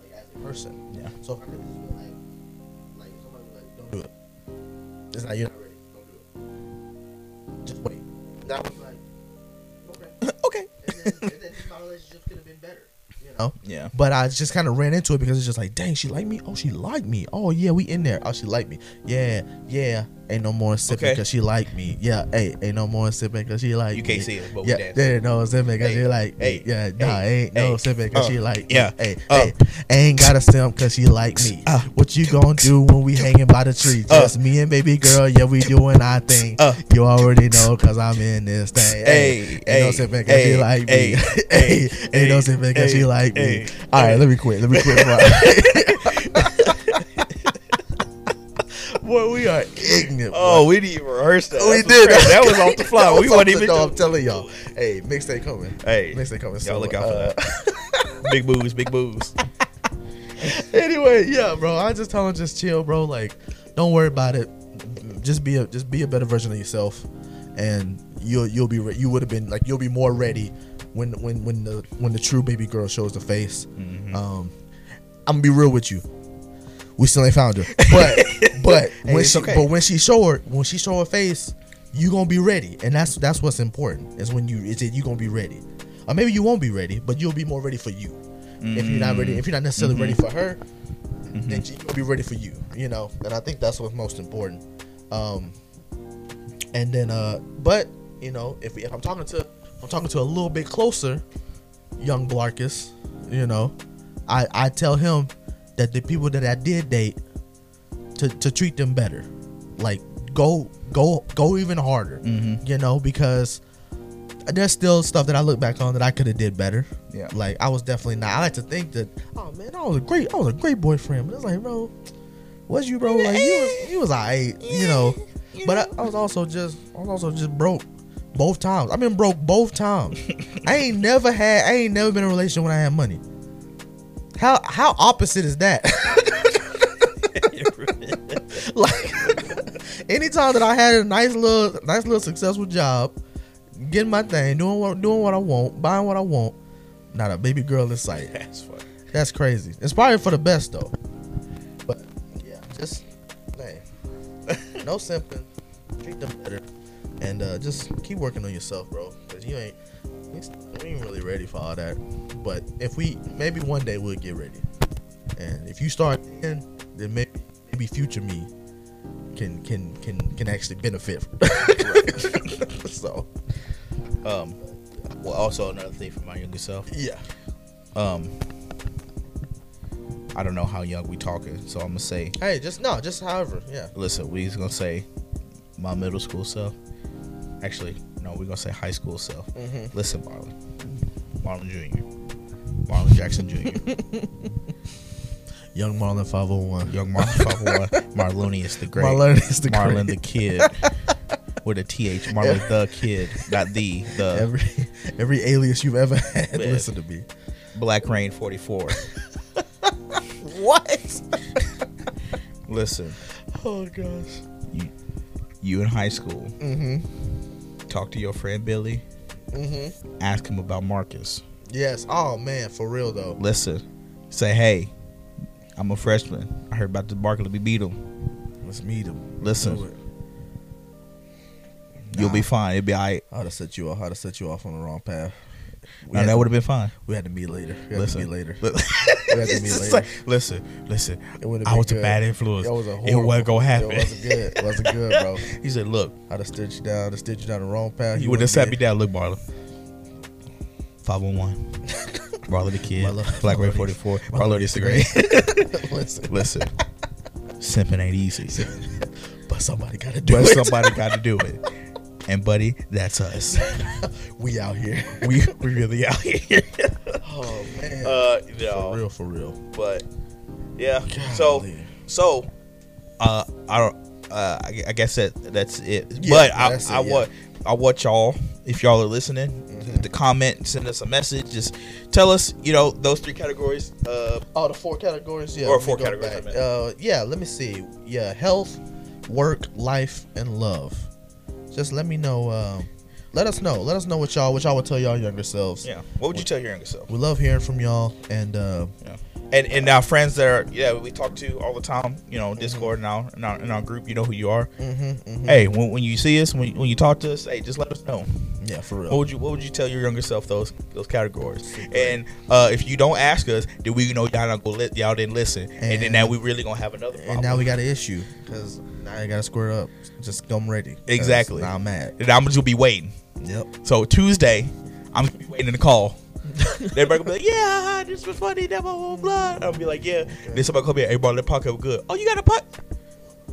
like as a person Yeah. so if i could just be like like somebody was like don't do it it's not you're not ready don't do it just wait that was like okay [coughs] Okay. and then, and then my relationship could have been better you know Yeah. but I just kind of ran into it because it's just like, dang, she like me. Oh, she like me. Oh yeah, we in there. Oh, she like me. Yeah, yeah. Ain't no more sipping Okay. because she like me. Yeah, hey, ain't no more sipping because she like You me. can't see it, but we yeah, there ain't no sipping because Hey, she like hey, me. Yeah, nah, hey, ain't no sipping because uh, she like yeah, me. Hey, uh, hey, ain't got a simp because she like me. uh, what you gonna do when we hanging by the tree? uh, Just me and baby girl. Yeah, we doing our thing. uh, you already know because I'm in this thing. Hey, ain't no sipping because she hey, like me. hey, [laughs] Hey, hey, ain't no sipping because she hey, like me. hey, All right, hey. let me quit. Let me quit. [laughs] Boy, we are ignorant. boy. Oh, we didn't even rehearse that. we did. crazy. That was off the fly. [laughs] We weren't even. dome, I'm telling y'all. Hey, mixtape coming. Hey, Mixtape coming. y'all look out for uh, that. [laughs] big moves, big moves. [laughs] anyway, yeah, bro. I just tell him just chill, bro. Like, don't worry about it. Just be a just be a better version of yourself, and you'll you'll be re- you would have been like you'll be more ready when when when the when the true baby girl shows the face. Um, I'm gonna be real with you. We still ain't found her, [laughs] but but Hey, when she okay. but when she show her when she show her face, you gonna be ready, and that's that's what's important. Is when you is that you gonna be ready, or maybe you won't be ready, but you'll be more ready for you. If you're not ready, if you're not necessarily ready for her, then she will be ready for you. You know, and I think that's what's most important. Um, and then, uh, but you know, if, if I'm talking to, I'm talking to a little bit closer, young Blarkus. You know, I I tell him that the people that I did date to to treat them better, like go go go even harder. Mhm. You know, because there's still stuff that I look back on that I could have did better. Yeah. Like I was definitely not. I like to think that, oh man, I was a great, I was a great boyfriend. But it's like, bro, was you, bro? Like you was, you was alright, you know. But I, I was also just, I was also just broke both times. I've been broke both times. [laughs] I ain't never had, I ain't never been in a relationship when I had money. How how opposite is that? [laughs] like [laughs] anytime that I had a nice little nice little successful job, getting my thing, doing what doing what I want, buying what I want, not a baby girl in sight. That's funny. That's crazy. It's probably for the best though. But yeah, just man, no [laughs] simping. Treat them better, and uh, just keep working on yourself, bro. Cause you ain't we ain't really ready for all that. But if we maybe one day we'll get ready, and if you start then, then maybe maybe future me can can can can actually benefit. [laughs] so Um, well, also another thing for my younger self. yeah, Um, I don't know how young we talking, so I'm gonna say, hey, just no, just however, yeah. listen, we's gonna say my middle school self. Actually, no, we're gonna say high school self. Mhm. Listen, Marlon, Marlon Jr., Marlon Jackson Jr., [laughs] Young Marlon 501. young Marlon 501, [laughs] Marlonius the Great, Marlon is the Marlon great. the Kid, with a th, Marlon the Kid, not the the every every alias you've ever had. Man. Listen to me. Black Rain 44. [laughs] what? Listen, Oh gosh. you, you in high school, Mm-hmm. Talk to your friend Billy, Mm-hmm. ask him about Marcus. Yes. Oh man, for real though. Listen, say, hey, I'm a freshman. I heard about the Barkley. We beat him. Let's meet him. Listen. It. You'll be fine. It'll be all right. I'd have set you off. I'd have set you off on the wrong path. That would have been fine. we had to meet later. We had Listen. to meet later. [laughs] We had to meet [laughs] later. like, listen, listen. It I was a bad influence. It Was a it wasn't gonna happen. It wasn't good. It wasn't good, bro. [laughs] He said, "Look, I'd have stood you down. I'd have stood you down the wrong path. you would have sat me down. Look, Marlon. Five one one. Marlon the kid. Black Ray forty four. is- Marlon the is cigarette. be- Listen, Listen, simping ain't easy, but somebody got to do but it. somebody got to do it. And buddy, that's us. [laughs] we out here. We we really out here. [laughs] Oh man. Uh, for real, for real. but yeah. So so, uh, I don't. Uh, I, I guess that that's it. Yeah, but I it, I yeah. want I want y'all if y'all are listening Mm-hmm. to comment, send us a message. Just tell us, you know, those three categories. Uh, Oh, the four categories. Yeah. Or four categories. Uh, yeah. Let me see. Yeah, health, work, life, and love. Just let me know. Um, let us know. Let us know what y'all what y'all would tell y'all younger selves. yeah. What would you tell your younger self? We love hearing from y'all, and uh, Yeah. And and our friends that are yeah we talk to all the time. You know, Discord and our in our, in our group. You know who you are. mhm, mhm. Hey, when, when you see us, when, when you talk to us, hey, just let us know. Yeah, for real. What would you What would you tell your younger self those those categories? And uh, if you don't ask us, then we know y'all not gonna li- y'all didn't listen, and, then now we really gonna have another problem. and now we got an issue because now I got to square up. Just come ready. 'Cause Exactly. Now I'm mad. And I'm just gonna be waiting. Yep. So Tuesday, I'm gonna be waiting in the call. Everybody gonna be like, "Yeah, this was funny." That blah blah. blah. I'll be like, "Yeah." Then somebody come here, "Hey, bro, that podcast was good." Oh, you got a pot?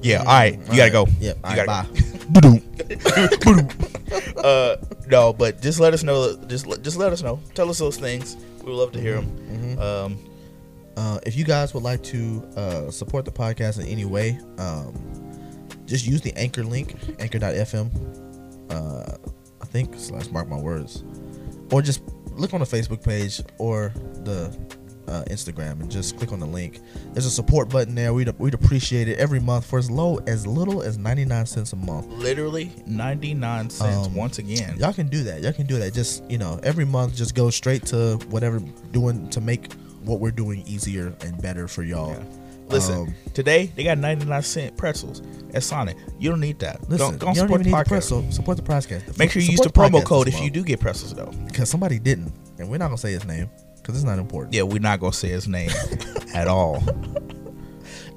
Yeah. All right, you gotta go. Yep. You All right, gotta bye. go. [laughs] uh, no, but just let us know. Just let- just let us know. Tell us those things. We would love to hear them. Mhm. Um, Uh, if you guys would like to uh, support the podcast in any way, um, just use the anchor link, anchor.fm. Uh, I think slash mark my words, or just look on the Facebook page or the uh, Instagram and just click on the link. There's a support button there. We'd we'd appreciate it every month for as low as little as 99 cents a month. literally ninety nine cents Um, once again. Y'all can do that. Y'all can do that. Just you know, every month, just go straight to whatever doing to make what we're doing easier and better for y'all. Yeah. Listen, Um, today they got 99 cent pretzels at Sonic. You don't need that. Listen, don't don't you don't support even the need podcast. pretzel. Support the podcast. Make sure you use the promo code if you do get pretzels though. Because somebody didn't, and we're not gonna say his name because it's not important. Yeah, we're not gonna say his name [laughs] at all.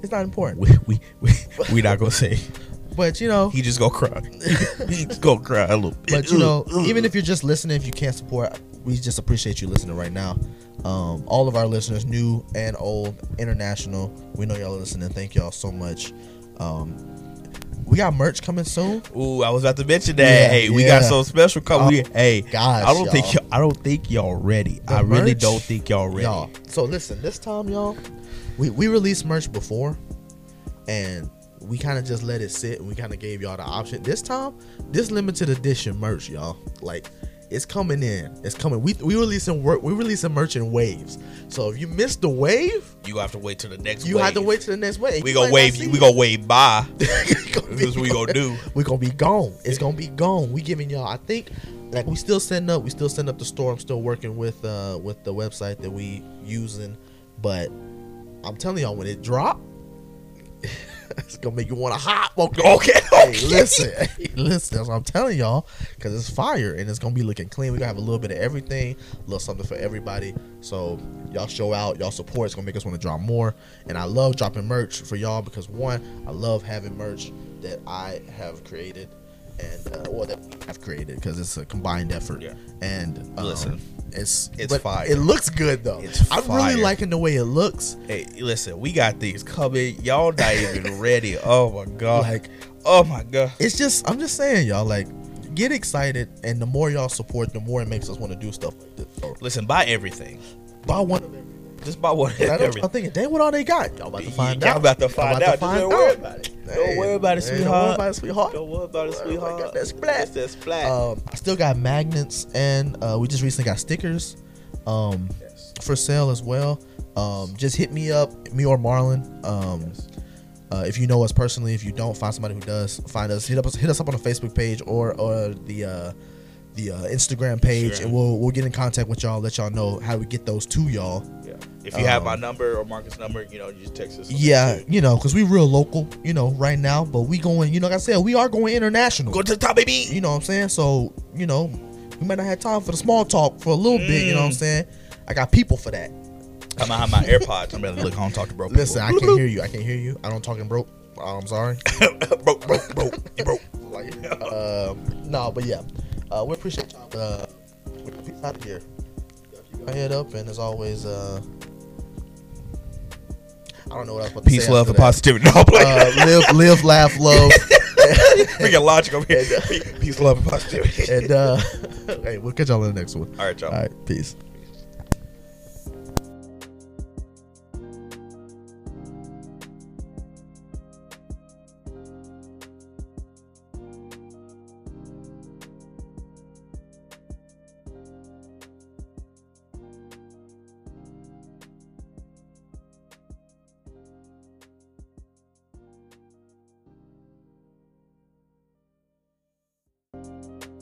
It's not important. We we we we not gonna say. But you know, He just gonna cry. [laughs] he just gonna cry a little. bit. but you know, even if you're just listening, if you can't support, we just appreciate you listening right now. Um, all of our listeners, new and old, international, we know y'all are listening. Thank y'all so much. Um, we got merch coming soon. Ooh, I was about to mention that. Yeah, hey, we got some special coming. Oh, hey, gosh, I don't think y'all. y'all, I don't think y'all ready. The I really don't think y'all ready. Y'all. So listen, this time, y'all, we we released merch before, and we kind of just let it sit, and we kind of gave y'all the option. This time, this limited edition merch, y'all, like it's coming in. It's coming. We we releasing work. We releasing merch in waves. So if you miss the wave, You have to wait till the next. you wave. have to wait till the next wave. We gonna wave. We gonna wave [laughs] This is what we gonna do. [laughs] We're gonna be gone. It's gonna be gone. We giving y'all. I think like we still setting up. We still setting up the store. I'm still working with uh with the website that we using, but I'm telling y'all when it drop, [laughs] it's gonna make you want to hop. Okay, [laughs] Okay, Hey, listen, hey, listen. That's what I'm telling y'all because it's fire and it's gonna be looking clean. We gonna have a little bit of everything, a little something for everybody. So y'all show out, y'all support. It's gonna make us want to drop more. And I love dropping merch for y'all because one, I love having merch that I have created and uh, well that we have created because it's a combined effort. Yeah. And um, Listen, it's it's but fire. It looks good though. It's I'm fire. really liking the way it looks. Hey, listen, we got these coming. Y'all not even [laughs] ready. Oh my god. Like oh my god. it's just I'm just saying y'all like get excited and the more y'all support the more it makes us want to do stuff like this. Listen, buy everything. buy one of them. Just buy one. I don't, I'm thinking, dang, what all they got? Y'all about to find Y'all out. about to Y'all find about out. to find Don't worry out. about it. Hey, Don't worry about it, sweetheart. Don't worry about it, sweetheart. Don't worry about it, I sweetheart. got that splat. That splat. Um, I still got magnets, and uh, we just recently got stickers um, Yes. for sale as well. Um, just hit me up, me or Marlon. Um, uh, if you know us personally, if you don't, find somebody who does. Find us. Hit up. Hit us up on the Facebook page or or the uh, the uh, Instagram page, Instagram. and we'll we'll get in contact with y'all. Let y'all know how we get those to y'all. If you have my Um, number or Marcus' number, you know, you just text us. Yeah, you know, because we real local, you know, right now. But we going, you know, like I said, we are going international. Go to the top, baby. You know what I'm saying? So, you know, we might not have time for the small talk for a little bit. You know what I'm Mm. saying? I got people for that. I'm gonna have my AirPods. I'm gonna look home, talk to bro. people. Listen, I can't hear you. I can't hear you. I don't talk in broke. Oh, I'm sorry. [laughs] broke, broke, broke, you broke. [laughs] Like, um, no, but yeah, uh, we appreciate y'all. Uh, we're peace out of here. Head up, and as always, uh, I don't know what I was about to Peace, say love, and positivity. No. Uh, [laughs] live, live, laugh, love, [laughs] we get logic over here. And, uh, Peace, love, and positivity. and uh, [laughs] hey, we'll catch y'all in the next one. All right, y'all. All right, peace.